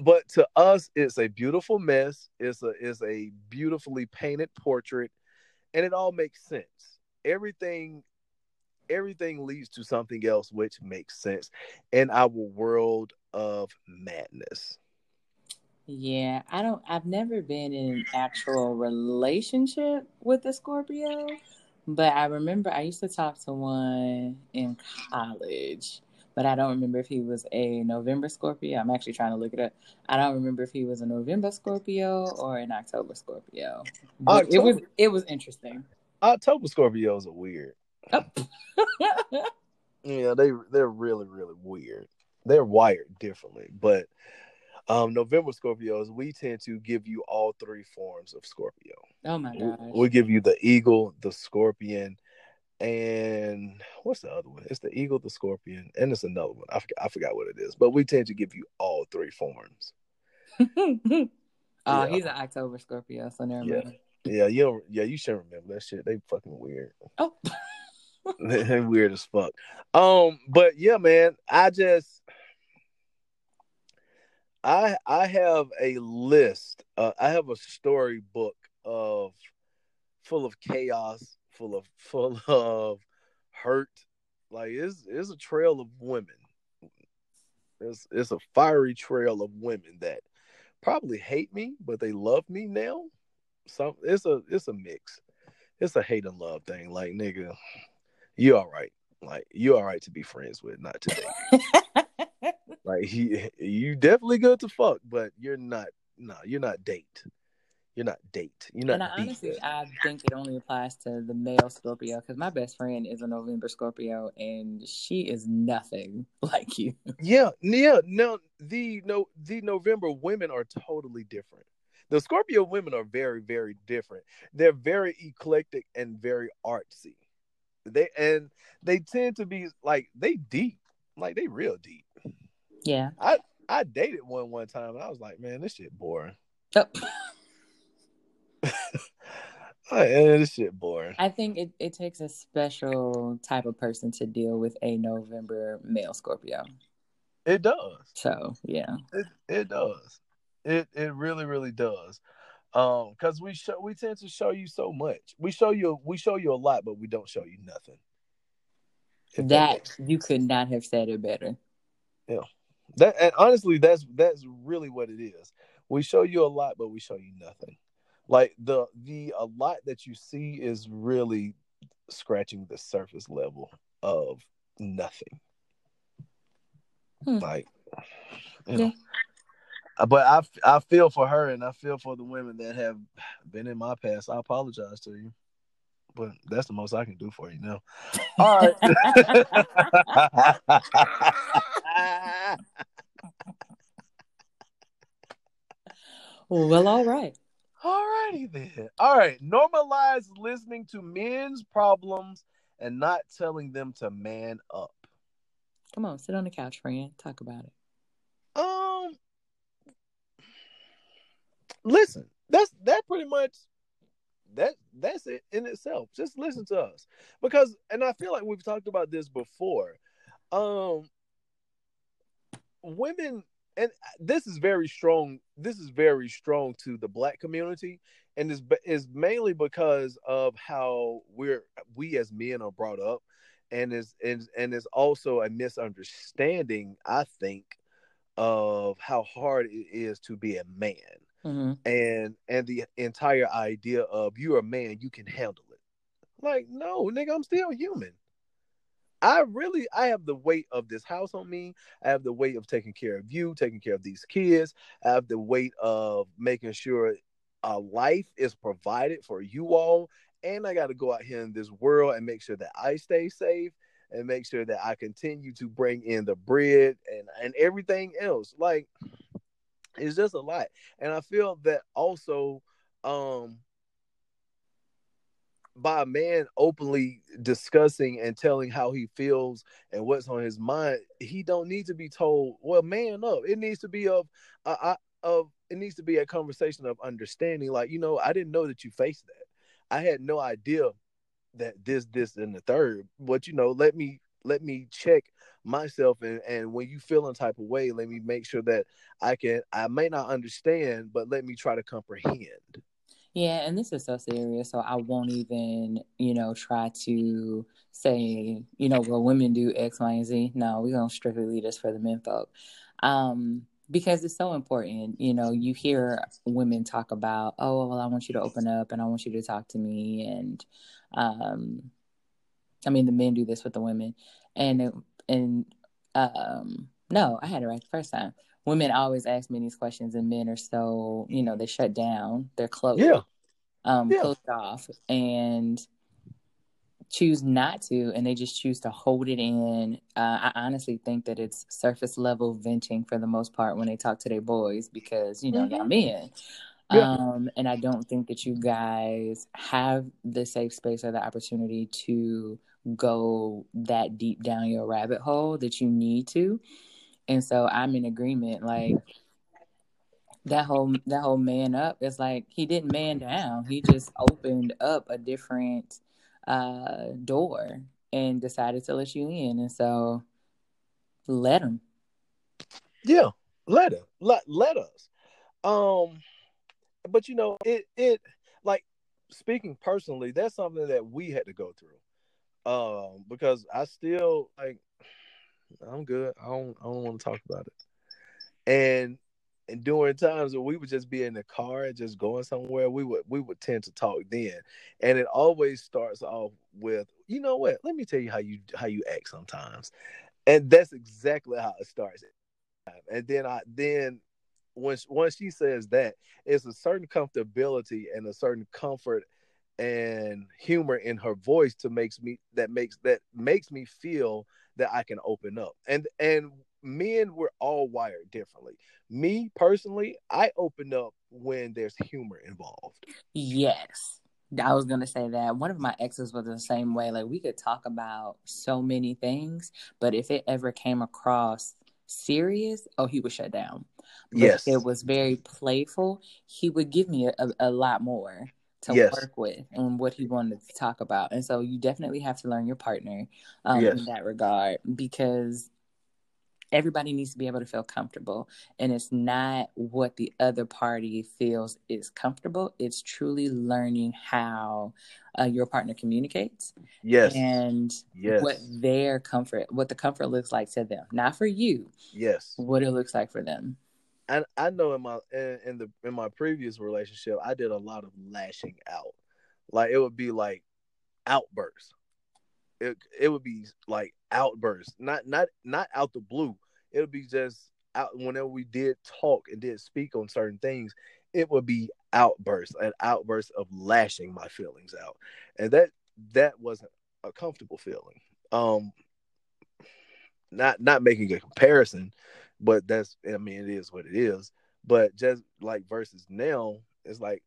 But to us, it's a beautiful mess. It's a it's a beautifully painted portrait, and it all makes sense. Everything everything leads to something else which makes sense in our world of madness. Yeah, I don't I've never been in an actual relationship with a Scorpio, but I remember I used to talk to one in college, but I don't remember if he was a November Scorpio. I'm actually trying to look it up. I don't remember if he was a November Scorpio or an October Scorpio. But it was it was interesting. October Scorpios are weird. Yeah, they they're really really weird. They're wired differently, but um November Scorpios, we tend to give you all three forms of Scorpio. oh my We, gosh. we give you the eagle, the scorpion, and what's the other one? It's the eagle, the scorpion, and it's another one. I forgot, I forgot what it is, but we tend to give you all three forms. oh, Yeah. he's an October Scorpio, so never Yeah. mind. Yeah, you don't. Yeah, you should remember that shit. They fucking weird. Oh. weird as fuck. Um, but yeah, man, I just I I have a list. Uh, I have a storybook of full of chaos, full of full of hurt. Like it's it's a trail of women. It's it's a fiery trail of women that probably hate me, but they love me now. Some it's a it's a mix. It's a hate and love thing. Like nigga, you all right. Like you all right to be friends with, not to date. Like he, you definitely good to fuck, but you're not. No, you're not date. You're not date. You're not. and I honestly, that. I think it only applies to the male Scorpio because my best friend is a November Scorpio and she is nothing like you. Yeah, yeah. No, the no, the November women are totally different. The Scorpio women are very, very different. They're very eclectic and very artsy. They and they tend to be like they deep, like they real deep. Yeah. I I dated one one time, and I was like, man, this shit boring. Oh. Like, this shit boring. I think it, it takes a special type of person to deal with a November male Scorpio. It does. So, yeah. It it does. It it really really does. Um, because we show we tend to show you so much. We show you we show you a lot, but we don't show you nothing. If That you could not have said it better. Yeah. That and honestly, that's that's really what it is. We show you a lot, but we show you nothing. Like the the a lot that you see is really scratching the surface level of nothing. Hmm. Like, you know. Uh, But I, I feel for her and I feel for the women that have been in my past. I apologize to you, but that's the most I can do for you now. All right. well, all right. All righty then. All right. Normalize listening to men's problems and not telling them to man up. Come on, sit on the couch, friend. Talk about it. Um, listen, that's that pretty much that that's it in itself. Just listen to us because, and I feel like we've talked about this before. Um, women, and this is very strong. This is very strong to the black community, and is is mainly because of how we're we as men are brought up, and is and and is also a misunderstanding, I think, of how hard it is to be a man hmm and and the entire idea of you're a man you can handle it. Like no nigga i'm still human. I really i have the weight of this house on me. I have the weight of taking care of you taking care of these kids. I have the weight of making sure a life is provided for you all. And i got to go out here in this world and make sure that i stay safe and make sure that i continue to bring in the bread and and everything else. Like it's just a lot and i feel that also um by a man openly discussing and telling how he feels and what's on his mind he don't need to be told well man up it needs to be of uh, I, of it needs to be a conversation of understanding. Like, you know, I didn't know that you faced that. I had no idea that this, this, and the third. But you know, let me let me check myself and and when you feel in type of way, let me make sure that I can. I may not understand, but let me try to comprehend. Yeah, and this is so serious, so I won't even, you know, try to say, you know, well, women do X, Y, and Z. No, we're gonna strictly lead us for the men folk. Um, because it's so important. You know, you hear women talk about, oh, well, I want you to open up and I want you to talk to me. And, um, I mean, the men do this with the women. And, and, um, no, I had it right the first time. Women always ask me these questions, and men are so, you know, they shut down, they're closed, Yeah. um, Yeah. closed off, and choose not to and they just choose to hold it in uh, i honestly think that it's surface level venting for the most part when they talk to their boys because you know y'all Mhm. men Yeah. um and i don't think that you guys have the safe space or the opportunity to go that deep down your rabbit hole that you need to and so i'm in agreement like that whole that whole man up is like he didn't man down he just opened up a different uh door and decided to let you in and so let him Yeah, let him. let let us. Um, but you know, it it like speaking personally, that's something that we had to go through. Um, because I still like I'm good. I don't I don't want to talk about it. And and during times when we would just be in the car and just going somewhere, we would we would tend to talk then. And it always starts off with, you know what? Let me tell you how you how you act sometimes. And that's exactly how it starts and then I then once once she says that, it's a certain comfortability and a certain comfort and humor in her voice to makes me that makes that makes me feel that I can open up. And and men we're all wired differently. Me personally, I open up when there's humor involved. yes i was gonna say that one of my exes was the same way like we could talk about so many things but if it ever came across serious oh he would shut down but Yes. if it was very playful he would give me a, a, a lot more to Yes. work with and what he wanted to talk about and so you definitely have to learn your partner um, Yes. in that regard because everybody needs to be able to feel comfortable and it's not what the other party feels is comfortable it's truly learning how uh, your partner communicates Yes. and yes. what their comfort what the comfort looks like to them not for you yes. what it looks like for them I I know in my in, in the in my previous relationship, I did a lot of lashing out. Like it would be like outbursts. It it would be like outbursts, not not not out the blue. It would be just out whenever we did talk and did speak on certain things. It would be outbursts, an outburst of lashing my feelings out, and that that wasn't a comfortable feeling. Um, not not making a comparison, but that's I mean it is what it is. But just like versus now, it's like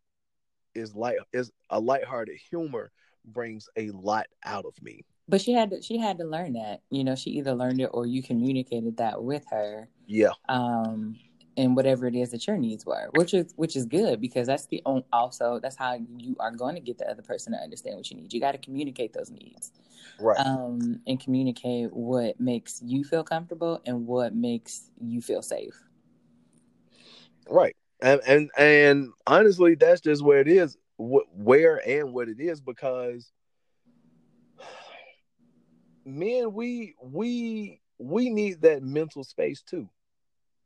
it's like it's a lighthearted humor brings a lot out of me. But she had to she had to learn that you know she either learned it or you communicated that with her Yeah, um and whatever it is that your needs were which is which is good because that's the on, also that's how you are going to get the other person to understand what you need you got to communicate those needs right. um and communicate what makes you feel comfortable and what makes you feel safe right. And and and honestly, that's just where it is. Wh- where and what it is because men, we we we need that mental space too.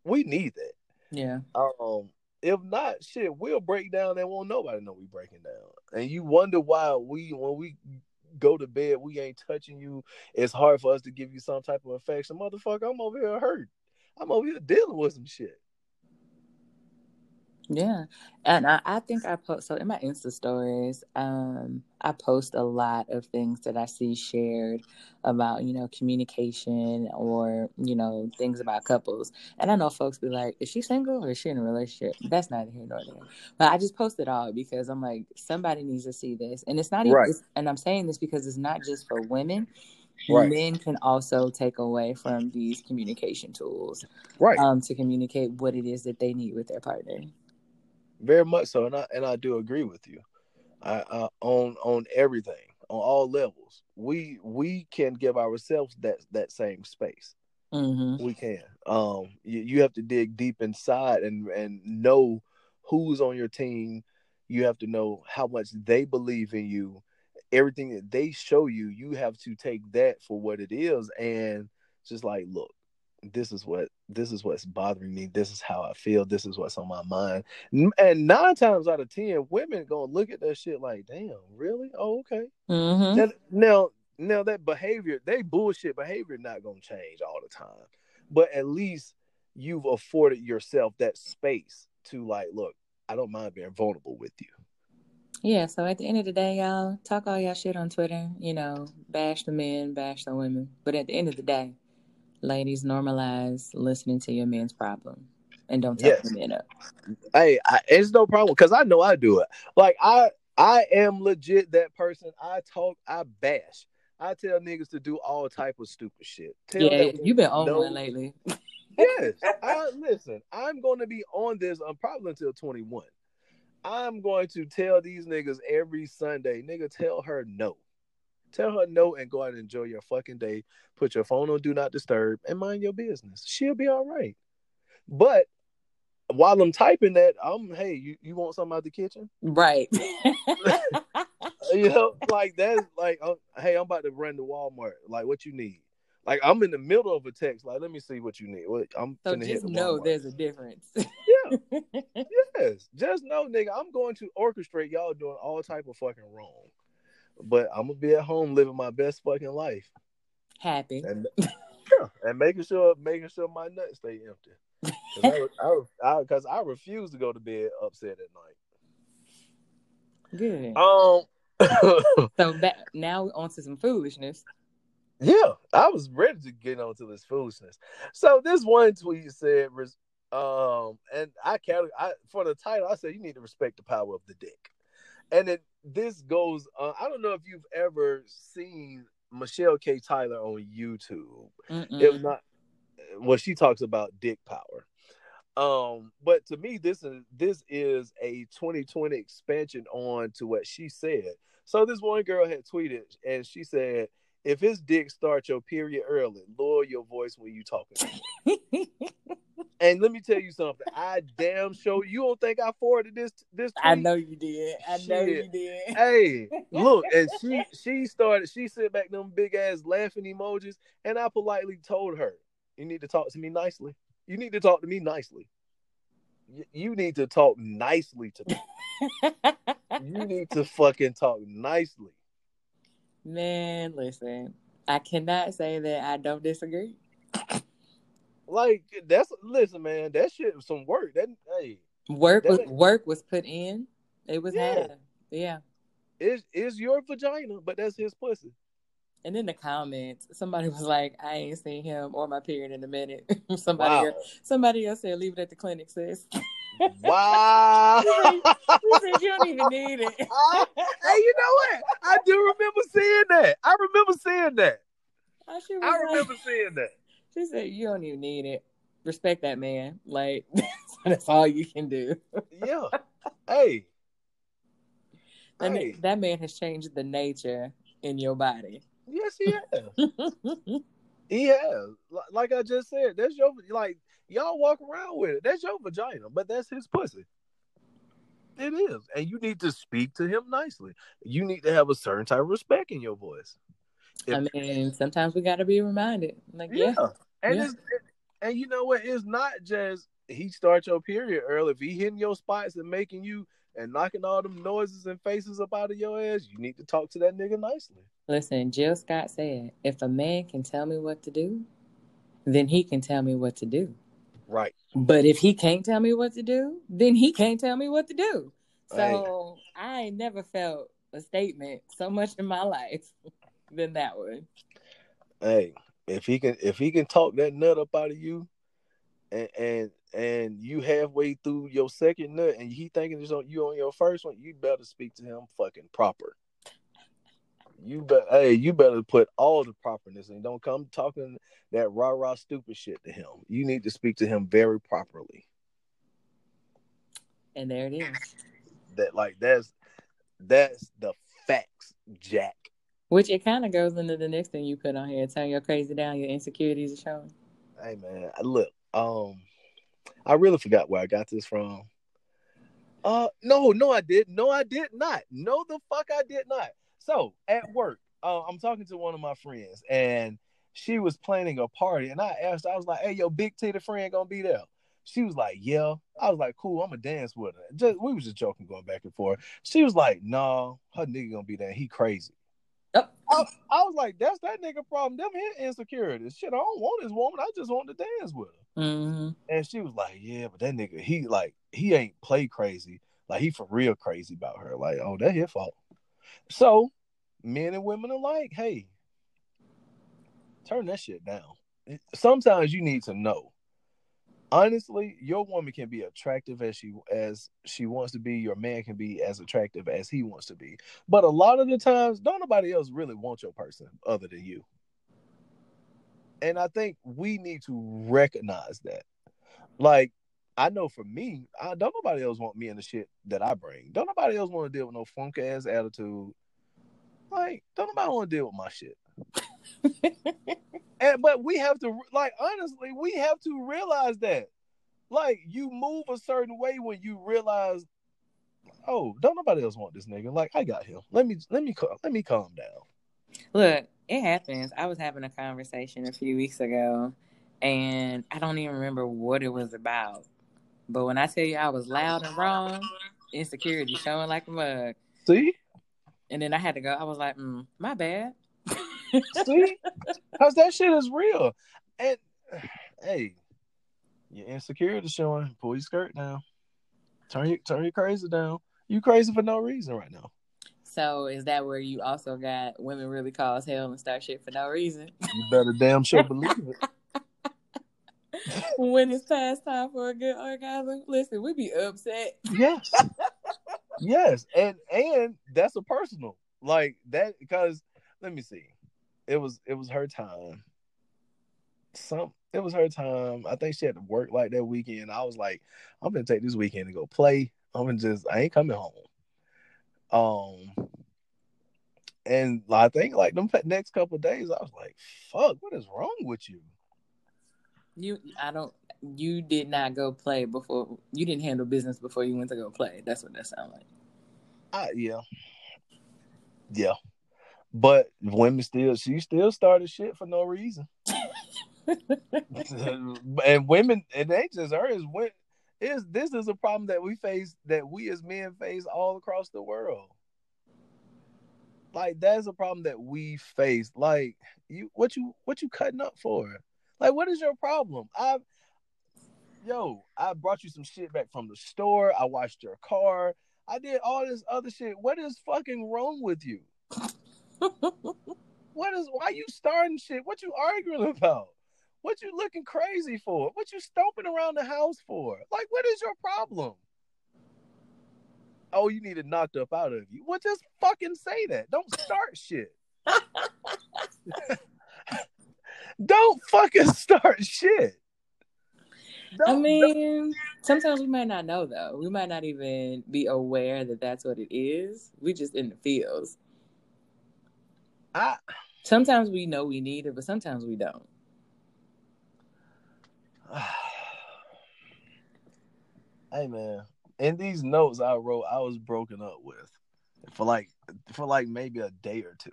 We need that. yeah Um, if not, shit, we'll break down and won't nobody know we breaking down. And you wonder why we when we go to bed, we ain't touching you. It's hard for us to give you some type of affection. Motherfucker, I'm over here hurt. I'm over here dealing with some shit. Yeah, and I, I think I post so in my Insta stories. Um, I post a lot of things that I see shared about you know communication or you know things about couples. And I know folks be like, "Is she single or is she in a relationship?" That's neither here nor there. But I just post it all because I'm like, somebody needs to see this, and it's not even. Right. It's, and I'm saying this because it's not just for women. Right. men can also take away from these communication tools Right. um, to communicate what it is that they need with their partner. Very much so, and I and I do agree with you. I, I on on everything on all levels. We we can give ourselves that that same space. hmm We can. Um, you, you have to dig deep inside and and know who's on your team. You have to know how much they believe in you. Everything that they show you, you have to take that for what it is, and just like, look, this is what this is what's bothering me. This is how I feel. This is what's on my mind. And nine times out of ten, women gonna look at that shit like, damn, really? Oh, okay. hmm That, now, now that behavior, they bullshit behavior, not gonna change all the time. But at least you've afforded yourself that space to like, look, I don't mind being vulnerable with you. Yeah, so at the end of the day, y'all talk all y'all shit on Twitter, you know, bash the men, bash the women. But at the end of the day, ladies, normalize listening to your men's problem and don't talk Yes. men up. Hey, I, it's no problem because I know I do it. Like I, I am legit that person. I talk, I bash. I tell niggas to do all type of stupid shit. Tell Yeah, you've been on no- one lately. yes. I listen. I'm going to be on this. I'm probably until 21. I'm going to tell these niggas every Sunday, nigga, tell her no. Tell her no and go out and enjoy your fucking day. Put your phone on do not disturb and mind your business. She'll be all right. But while I'm typing that, I'm hey, you, you want something out the kitchen? Right. You know, like that's like, hey, I'm about to run to Walmart. Like, what you need? Like, I'm in the middle of a text. Like, let me see what you need. What I'm so just the know Walmart. there's a difference. Yeah. Yes, just know, nigga, I'm going to orchestrate y'all doing all type of fucking wrong, but I'm gonna be at home living my best fucking life Happy. and yeah, and making sure making sure my nuts stay empty. Because I, I, I, I refuse to go to bed upset at night. Good. Um, So back now on to some foolishness. yeah, I was ready to get onto this foolishness. So this one tweet said, um, and I count I for the title. I said you need to respect the power of the dick, and it this goes. Uh, I don't know if you've ever seen Michelle K. Tyler on YouTube. Mm-mm. If not, well, she talks about dick power. Um, but to me, this is this is a 2020 expansion on to what she said. So this one girl had tweeted, and she said, "If his dick starts your period early, lower your voice when you talking." to me." and let me tell you something. I damn sure you don't think I forwarded this this. Tweet? I know you did. I know you did. Hey, look, and she she started. She sent back them big ass laughing emojis, and I politely told her, "You need to talk to me nicely. You need to talk to me nicely. You need to talk nicely to me. You need to fucking talk nicely." Man, listen. I cannot say that I don't disagree. Like that's listen, man. That shit was some work. That hey, Work That was ain't- work was put in. It was Yeah. had. Yeah. is is your vagina, but that's his pussy. And in the comments, somebody was like, "I ain't seen him or my period in a minute." somebody, Wow, else, somebody else said, "Leave it at the clinic, sis." wow. He said, "You don't even need it." hey, you know what? I do remember seeing that. I remember seeing that. I like- remember seeing that. She said, "You don't even need it. Respect that man. Like that's all you can do." Yeah. Hey. That, Hey. that man has changed the nature in your body. Yes, he has. He has. Like I just said, that's your like y'all walk around with it. That's your vagina, but that's his pussy. It is, and you need to speak to him nicely. You need to have a certain type of respect in your voice. I mean, sometimes we got to be reminded. Like, yeah, and Yeah. it's and you know what? It's not just he starts your period early. If he hitting your spots and making you and knocking all them noises and faces up out of your ass, you need to talk to that nigga nicely. listen, Jill Scott said, if a man can tell me what to do, then he can tell me what to do. Right. But if he can't tell me what to do, then he can't tell me what to do. So I never felt a statement so much in my life than that one. hey, if he can if he can talk that nut up out of you, and and and you halfway through your second nut, and he thinking it's on you on your first one, you better speak to him fucking proper. You bet. Hey, you better put all the properness and don't come talking that rah rah stupid shit to him. You need to speak to him very properly. And there it is. That like that's that's the facts, Jack. Which it kind of goes into the next thing you put on here. Turn your crazy down. Your insecurities are showing. Hey man, look. Um, I really forgot where I got this from. Uh, no, no, I did. No, I did not. No, the fuck, I did not. So at work, uh, I'm talking to one of my friends, and she was planning a party, and I asked, I was like, "Hey, your big titty friend gonna be there?" She was like, "Yeah." I was like, "Cool, I'm gonna dance with her." Just we was just joking, going back and forth. She was like, "No, her nigga gonna be there. He crazy." I, I, was like, "That's that nigga problem. Them his insecurities. Shit, I don't want this woman. I just want to dance with her." Mm-hmm. And she was like, "Yeah, but that nigga, he like, he ain't play crazy. Like, he for real crazy about her. Like, oh, that his fault." So, men and women alike, hey, turn that shit down. Sometimes you need to know. Honestly, your woman can be attractive as she as she wants to be. Your man can be as attractive as he wants to be. But a lot of the times, don't nobody else really want your person other than you. And I think we need to recognize that. Like, I know for me, I don't nobody else want me in the shit that I bring. Don't nobody else want to deal with no funk ass attitude like, don't nobody want to deal with my shit. and but we have to like honestly, we have to realize that. Like you move a certain way when you realize, oh, don't nobody else want this nigga. Like I got him. Let me let me let me calm down. Look, it happens. I was having a conversation a few weeks ago, and I don't even remember what it was about. But when I tell you I was loud and wrong, insecurity showing like a mug. See, and then I had to go. I was like, mm, my bad. See, because that shit is real. And hey, your insecurity is showing. Pull your skirt down. Turn your turn your crazy down. You crazy for no reason right now. So is that where you also got women really cause hell and start shit for no reason? You better damn sure believe it. when it's past time for a good orgasm, listen, we be upset. Yes. yes, and and that's a personal like that because let me see, it was it was her time. Some it was her time. I think she had to work like that weekend. I was like, I'm gonna take this weekend to go play. I'm gonna just I ain't coming home. Um, and I think like them next couple days, I was like, fuck, what is wrong with you? You, I don't. You did not go play before. You didn't handle business before you went to go play. That's what that sounds like. Uh, yeah, yeah. But women still, she still started shit for no reason. and women, it ain't just her. Is when is this is a problem that we face that we as men face all across the world. Like that's a problem that we face. Like you, what you, what you cutting up for? Like, what is your problem? I, yo, I brought you some shit back from the store. I washed your car. I did all this other shit. What is fucking wrong with you? what is? Why you starting shit? What you arguing about? What you looking crazy for? What you stomping around the house for? Like, what is your problem? Oh, you need it knocked up out of you. Well, just fucking say that. Don't start shit. Don't fucking start shit. Don't, I mean, sometimes we might not know though. We might not even be aware that that's what it is. We just in the fields. I sometimes we know we need it, but sometimes we don't. hey man, in these notes I wrote, I was broken up with for like for like maybe a day or two.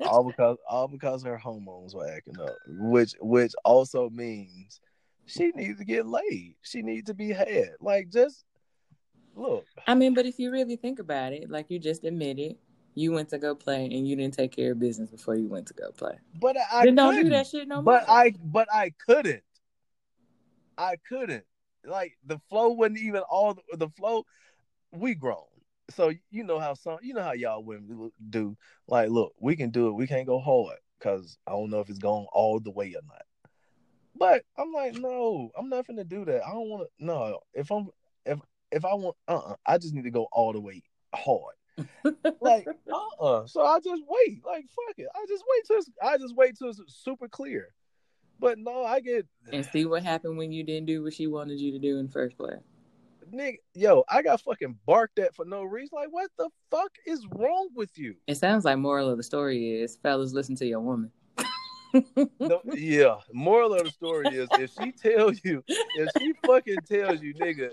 all because all because her hormones were acting up, which which also means she needs to get laid. She needs to be had. Like just look. I mean, but if you really think about it, like you just admitted, you went to go play and you didn't take care of business before you went to go play. But I then don't do that shit no but more. I but I couldn't. I couldn't. Like the flow wasn't even all the, the flow. We grown so you know how some you know how y'all women do. Like, look, we can do it. We can't go hard because I don't know if it's going all the way or not. But I'm like, no, I'm not gonna do that. I don't want to. No, if I'm if if I want, uh, uh-uh, I just need to go all the way hard. Like, uh uh So I just wait. Like, fuck it. I just wait till it's, I just wait till it's super clear. But no, I get and see what happened when you didn't do what she wanted you to do in first place. Nigga, yo, I got fucking barked at for no reason. Like, what the fuck is wrong with you? It sounds like moral of the story is fellas listen to your woman. no, yeah. Moral of the story is if she tells you, if she fucking tells you, nigga,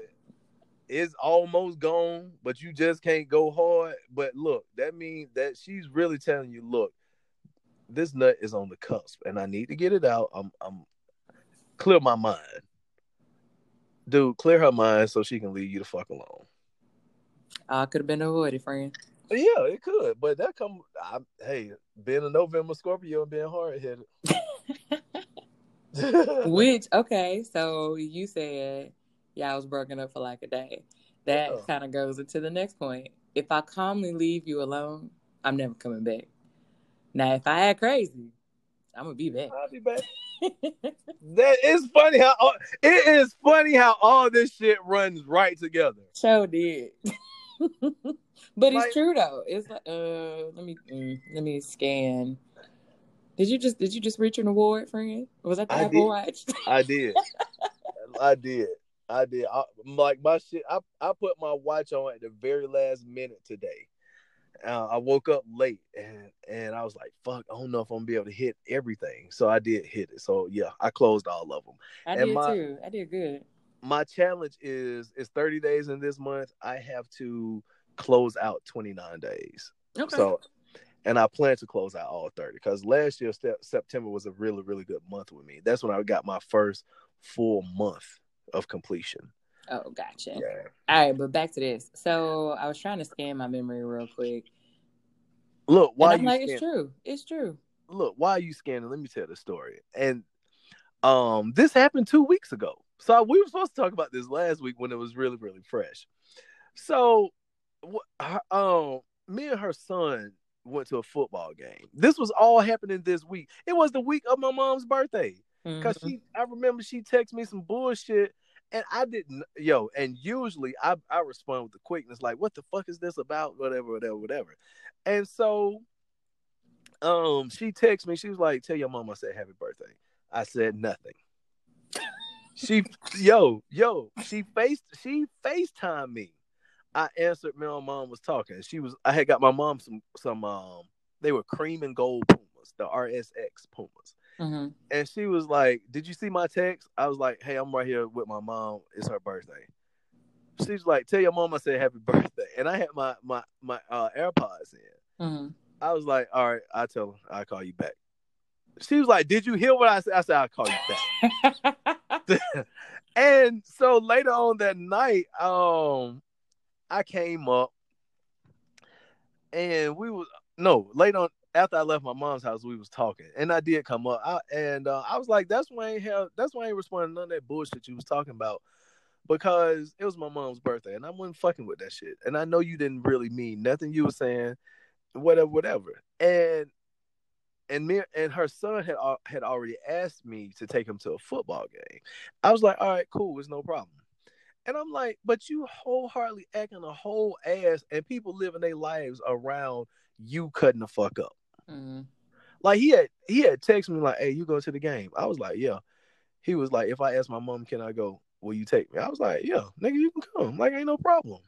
it's almost gone, but you just can't go hard. But look, that means that she's really telling you, look, this nut is on the cusp, and I need to get it out. I'm, I'm clear my mind, dude. Clear her mind so she can leave you the fuck alone. I could have been avoided, friend. Yeah, it could, but that come. I, hey, being a November Scorpio and being hard headed. Which okay, so you said yeah, I was broken up for like a day. That yeah. kind of goes into the next point. If I calmly leave you alone, I'm never coming back. Now, if I act crazy, I'm gonna be back. I'll be back. that is funny how all, it is funny how all this shit runs right together. So did. but like, it's true though. It's like uh let me mm, let me scan. Did you just did you just reach an award, friend? Was that the I Apple Watch? I did. I did. I did. I, like my shit. I I put my watch on at the very last minute today. Uh, I woke up late and and I was like, "Fuck, I don't know if I'm gonna be able to hit everything." So I did hit it. So yeah, I closed all of them. I and did my, too. I did good. My challenge is is 30 days in this month. I have to close out 29 days. Okay. So, and I plan to close out all 30 because last year September was a really really good month with me. That's when I got my first full month of completion. Oh, gotcha. Yeah. All right, but back to this. So I was trying to scan my memory real quick. Look, why I'm like, scan- it's true. It's true. Look, why are you scanning? Let me tell the story. And um, this happened two weeks ago. So we were supposed to talk about this last week when it was really, really fresh. So, um, me and her son went to a football game. This was all happening this week. It was the week of my mom's birthday. Because mm-hmm. she I remember she texted me some bullshit and I didn't yo, and usually I, I respond with the quickness, like, what the fuck is this about? Whatever, whatever, whatever. And so um she texted me, she was like, Tell your mom I said happy birthday. I said nothing. she yo, yo, she faced she FaceTime me. I answered my mom was talking. She was I had got my mom some some um they were cream and gold pumas, the RSX pumas. Mm-hmm. And she was like, "Did you see my text?" I was like, "Hey, I'm right here with my mom. It's her birthday." She's like, "Tell your mom I said happy birthday." And I had my my my uh, AirPods in. Mm-hmm. I was like, "All right, I tell her I'll call you back." She was like, "Did you hear what I said?" I said, "I'll call you back." and so later on that night, um, I came up and we was no later on after I left my mom's house, we was talking, and I did come up, I, and uh, I was like, "That's why I ain't have, that's why I ain't responding none of that bullshit you was talking about." Because it was my mom's birthday, and I wasn't fucking with that shit. And I know you didn't really mean nothing you were saying, whatever, whatever. And and me and her son had had already asked me to take him to a football game. I was like, all right, cool, it's no problem. And I'm like, but you wholeheartedly acting a whole ass, and people living their lives around you cutting the fuck up. Mm-hmm. Like he had he had texted me like, "Hey, you go to the game?" I was like, "Yeah." He was like, "If I ask my mom, can I go? Will you take me?" I was like, "Yeah, nigga, you can come. Like, ain't no problem."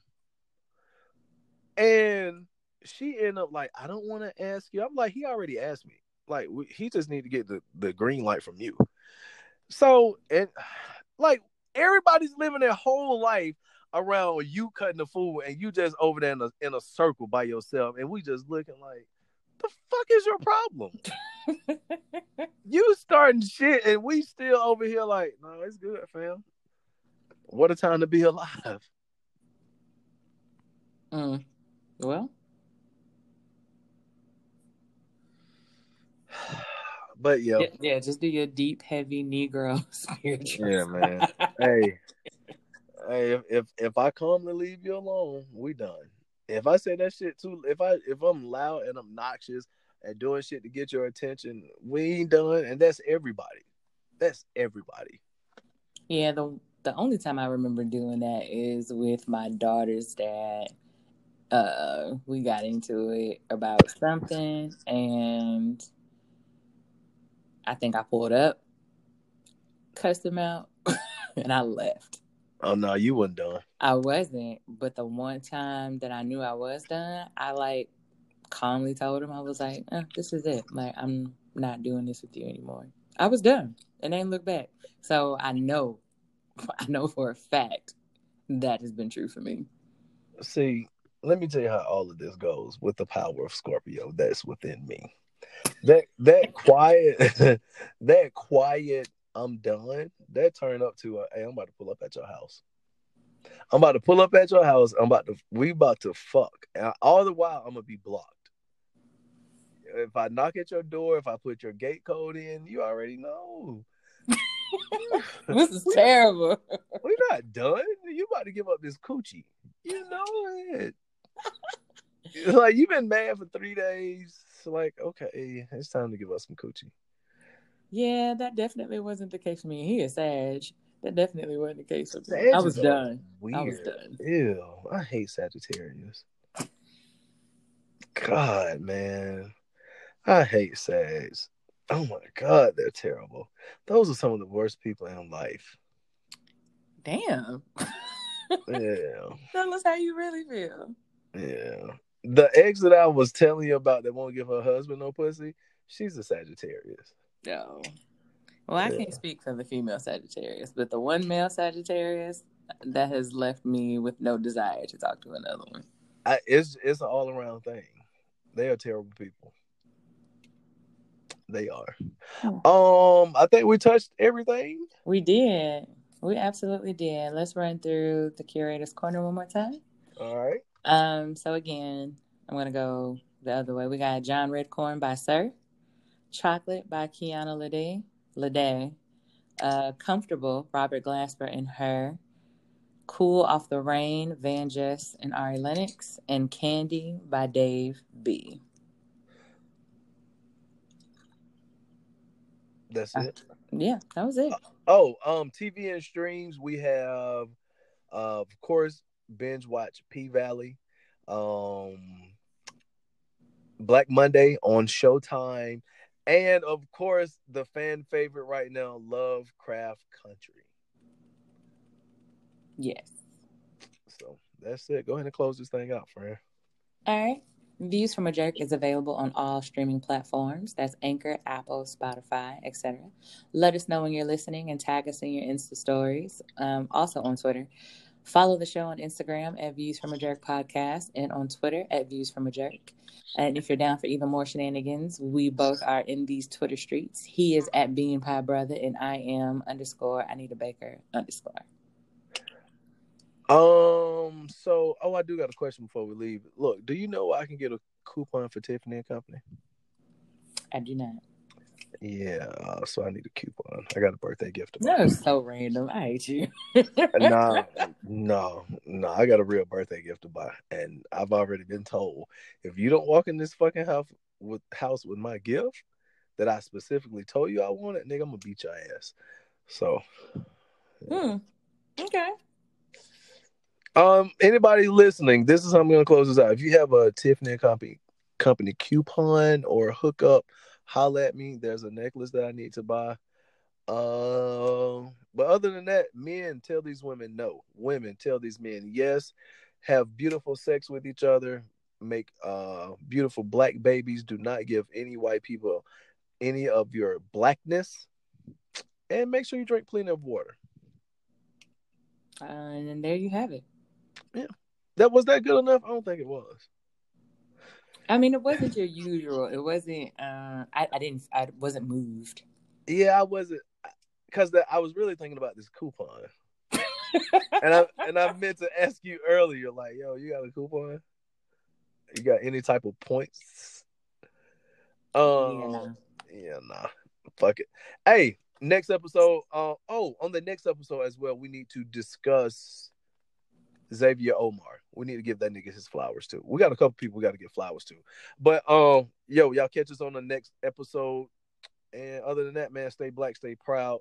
And she ended up like, "I don't want to ask you." I'm like, "He already asked me. Like, we, he just need to get the the green light from you." So and like everybody's living their whole life around you cutting the food and you just over there in a, in a circle by yourself and we just looking like the fuck is your problem? you starting shit and we still over here like, no, it's good, fam. What a time to be alive. Mm. Well. But yo, yeah, yeah, just do your deep, heavy Negro spiritual. Yeah, man. hey, hey, if, if if I calmly leave you alone, we done. If I say that shit too, if I if I'm loud and obnoxious and doing shit to get your attention, we ain't done, and that's everybody. That's everybody. Yeah, the the only time I remember doing that is with my daughter's dad, uh, we got into it about something, and I think I pulled up, cussed him out, and I left. Oh no, you wasn't done. I wasn't, but the one time that I knew I was done, I like calmly told him I was like, eh, "This is it. Like, I'm not doing this with you anymore." I was done, and ain't look back. So I know, I know for a fact that has been true for me. See, let me tell you how all of this goes with the power of Scorpio that's within me. That that quiet, that quiet. I'm done. That turned up to a, hey, I'm about to pull up at your house. I'm about to pull up at your house. I'm about to we about to fuck. And all the while I'm gonna be blocked. If I knock at your door, if I put your gate code in, you already know. this is terrible. We're not done. You about to give up this coochie. You know it. like you've been mad for three days. Like, okay, it's time to give us some coochie. Yeah, that definitely wasn't the case for me. He is Sag. That definitely wasn't the case for me. I was done. Weird. I was done. Ew, I hate Sagittarius. God, man. I hate Sags. Oh my God, they're terrible. Those are some of the worst people in life. Damn. yeah. Tell us how you really feel. Yeah. The ex that I was telling you about that won't give her husband no pussy, she's a Sagittarius. No. Well, I yeah. can't speak for the female Sagittarius, but the one male Sagittarius that has left me with no desire to talk to another one. I, it's it's an all around thing. They are terrible people. They are. Oh. Um, I think we touched everything. We did. We absolutely did. Let's run through the curator's corner one more time. All right. Um, so again, I'm gonna go the other way. We got John Redcorn by Sir, Chocolate by Kiana Lede, Lede, uh, Comfortable, Robert Glasper and H.E.R., Cool Off the Rain, Van Jess and Ari Lennox, and Candy by Dave B. That's it. Yeah, that was it. Oh, um, TV and streams. We have, uh, of course, binge watch P Valley, um, Black Monday on Showtime, and of course, the fan favorite right now, Lovecraft Country. Yes. So that's it. Go ahead and close this thing out, friend. All right. Views from a Jerk is available on all streaming platforms. That's Anchor, Apple, Spotify, etc. Let us know when you're listening and tag us in your Insta stories. Um, also on Twitter. Follow the show on Instagram at Views from a Jerk Podcast and on Twitter at Views from a Jerk. And if you're down for even more shenanigans, we both are in these Twitter streets. He is at Bean Pie Brother and I am underscore iNEEDaBAKER underscore. Um. So, oh, I do got a question before we leave. Look, do you know I can get a coupon for Tiffany and Company? I do not. Yeah, so I need a coupon. I got a birthday gift. That is so random. I hate you. nah, no, no. I got a real birthday gift to buy, and I've already been told if you don't walk in this fucking house with house with my gift that I specifically told you I wanted, nigga, I'm gonna beat your ass. So, yeah. hmm. Okay. Um, anybody listening, this is how I'm gonna close this out. If you have a Tiffany company company coupon or hookup, holla at me. There's a necklace that I need to buy. Um, but other than that, men tell these women no. Women tell these men yes. Have beautiful sex with each other. Make uh beautiful black babies. Do not give any white people any of your blackness. And make sure you drink plenty of water. Uh, and there you have it. Yeah. That was that good enough? I don't think it was. I mean, it wasn't your usual. It wasn't. Uh, I, I didn't. I wasn't moved. Yeah, I wasn't, because I was really thinking about this coupon, and I and I meant to ask you earlier, like, yo, you got a coupon? You got any type of points? Um, yeah, yeah nah, fuck it. Hey, next episode. Uh, oh, on the next episode as well, we need to discuss Xavier Omar. We need to give that nigga his flowers too. We got a couple people we got to get flowers to. But um, yo, y'all catch us on the next episode. And other than that, man, stay black, stay proud.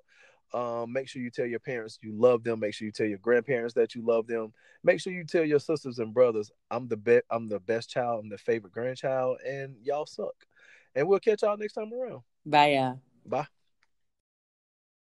Um, make sure you tell your parents you love them. Make sure you tell your grandparents that you love them. Make sure you tell your sisters and brothers, I'm the best. I'm the best child. I'm the favorite grandchild, and y'all suck. And we'll catch y'all next time around. Bye, y'all. Bye.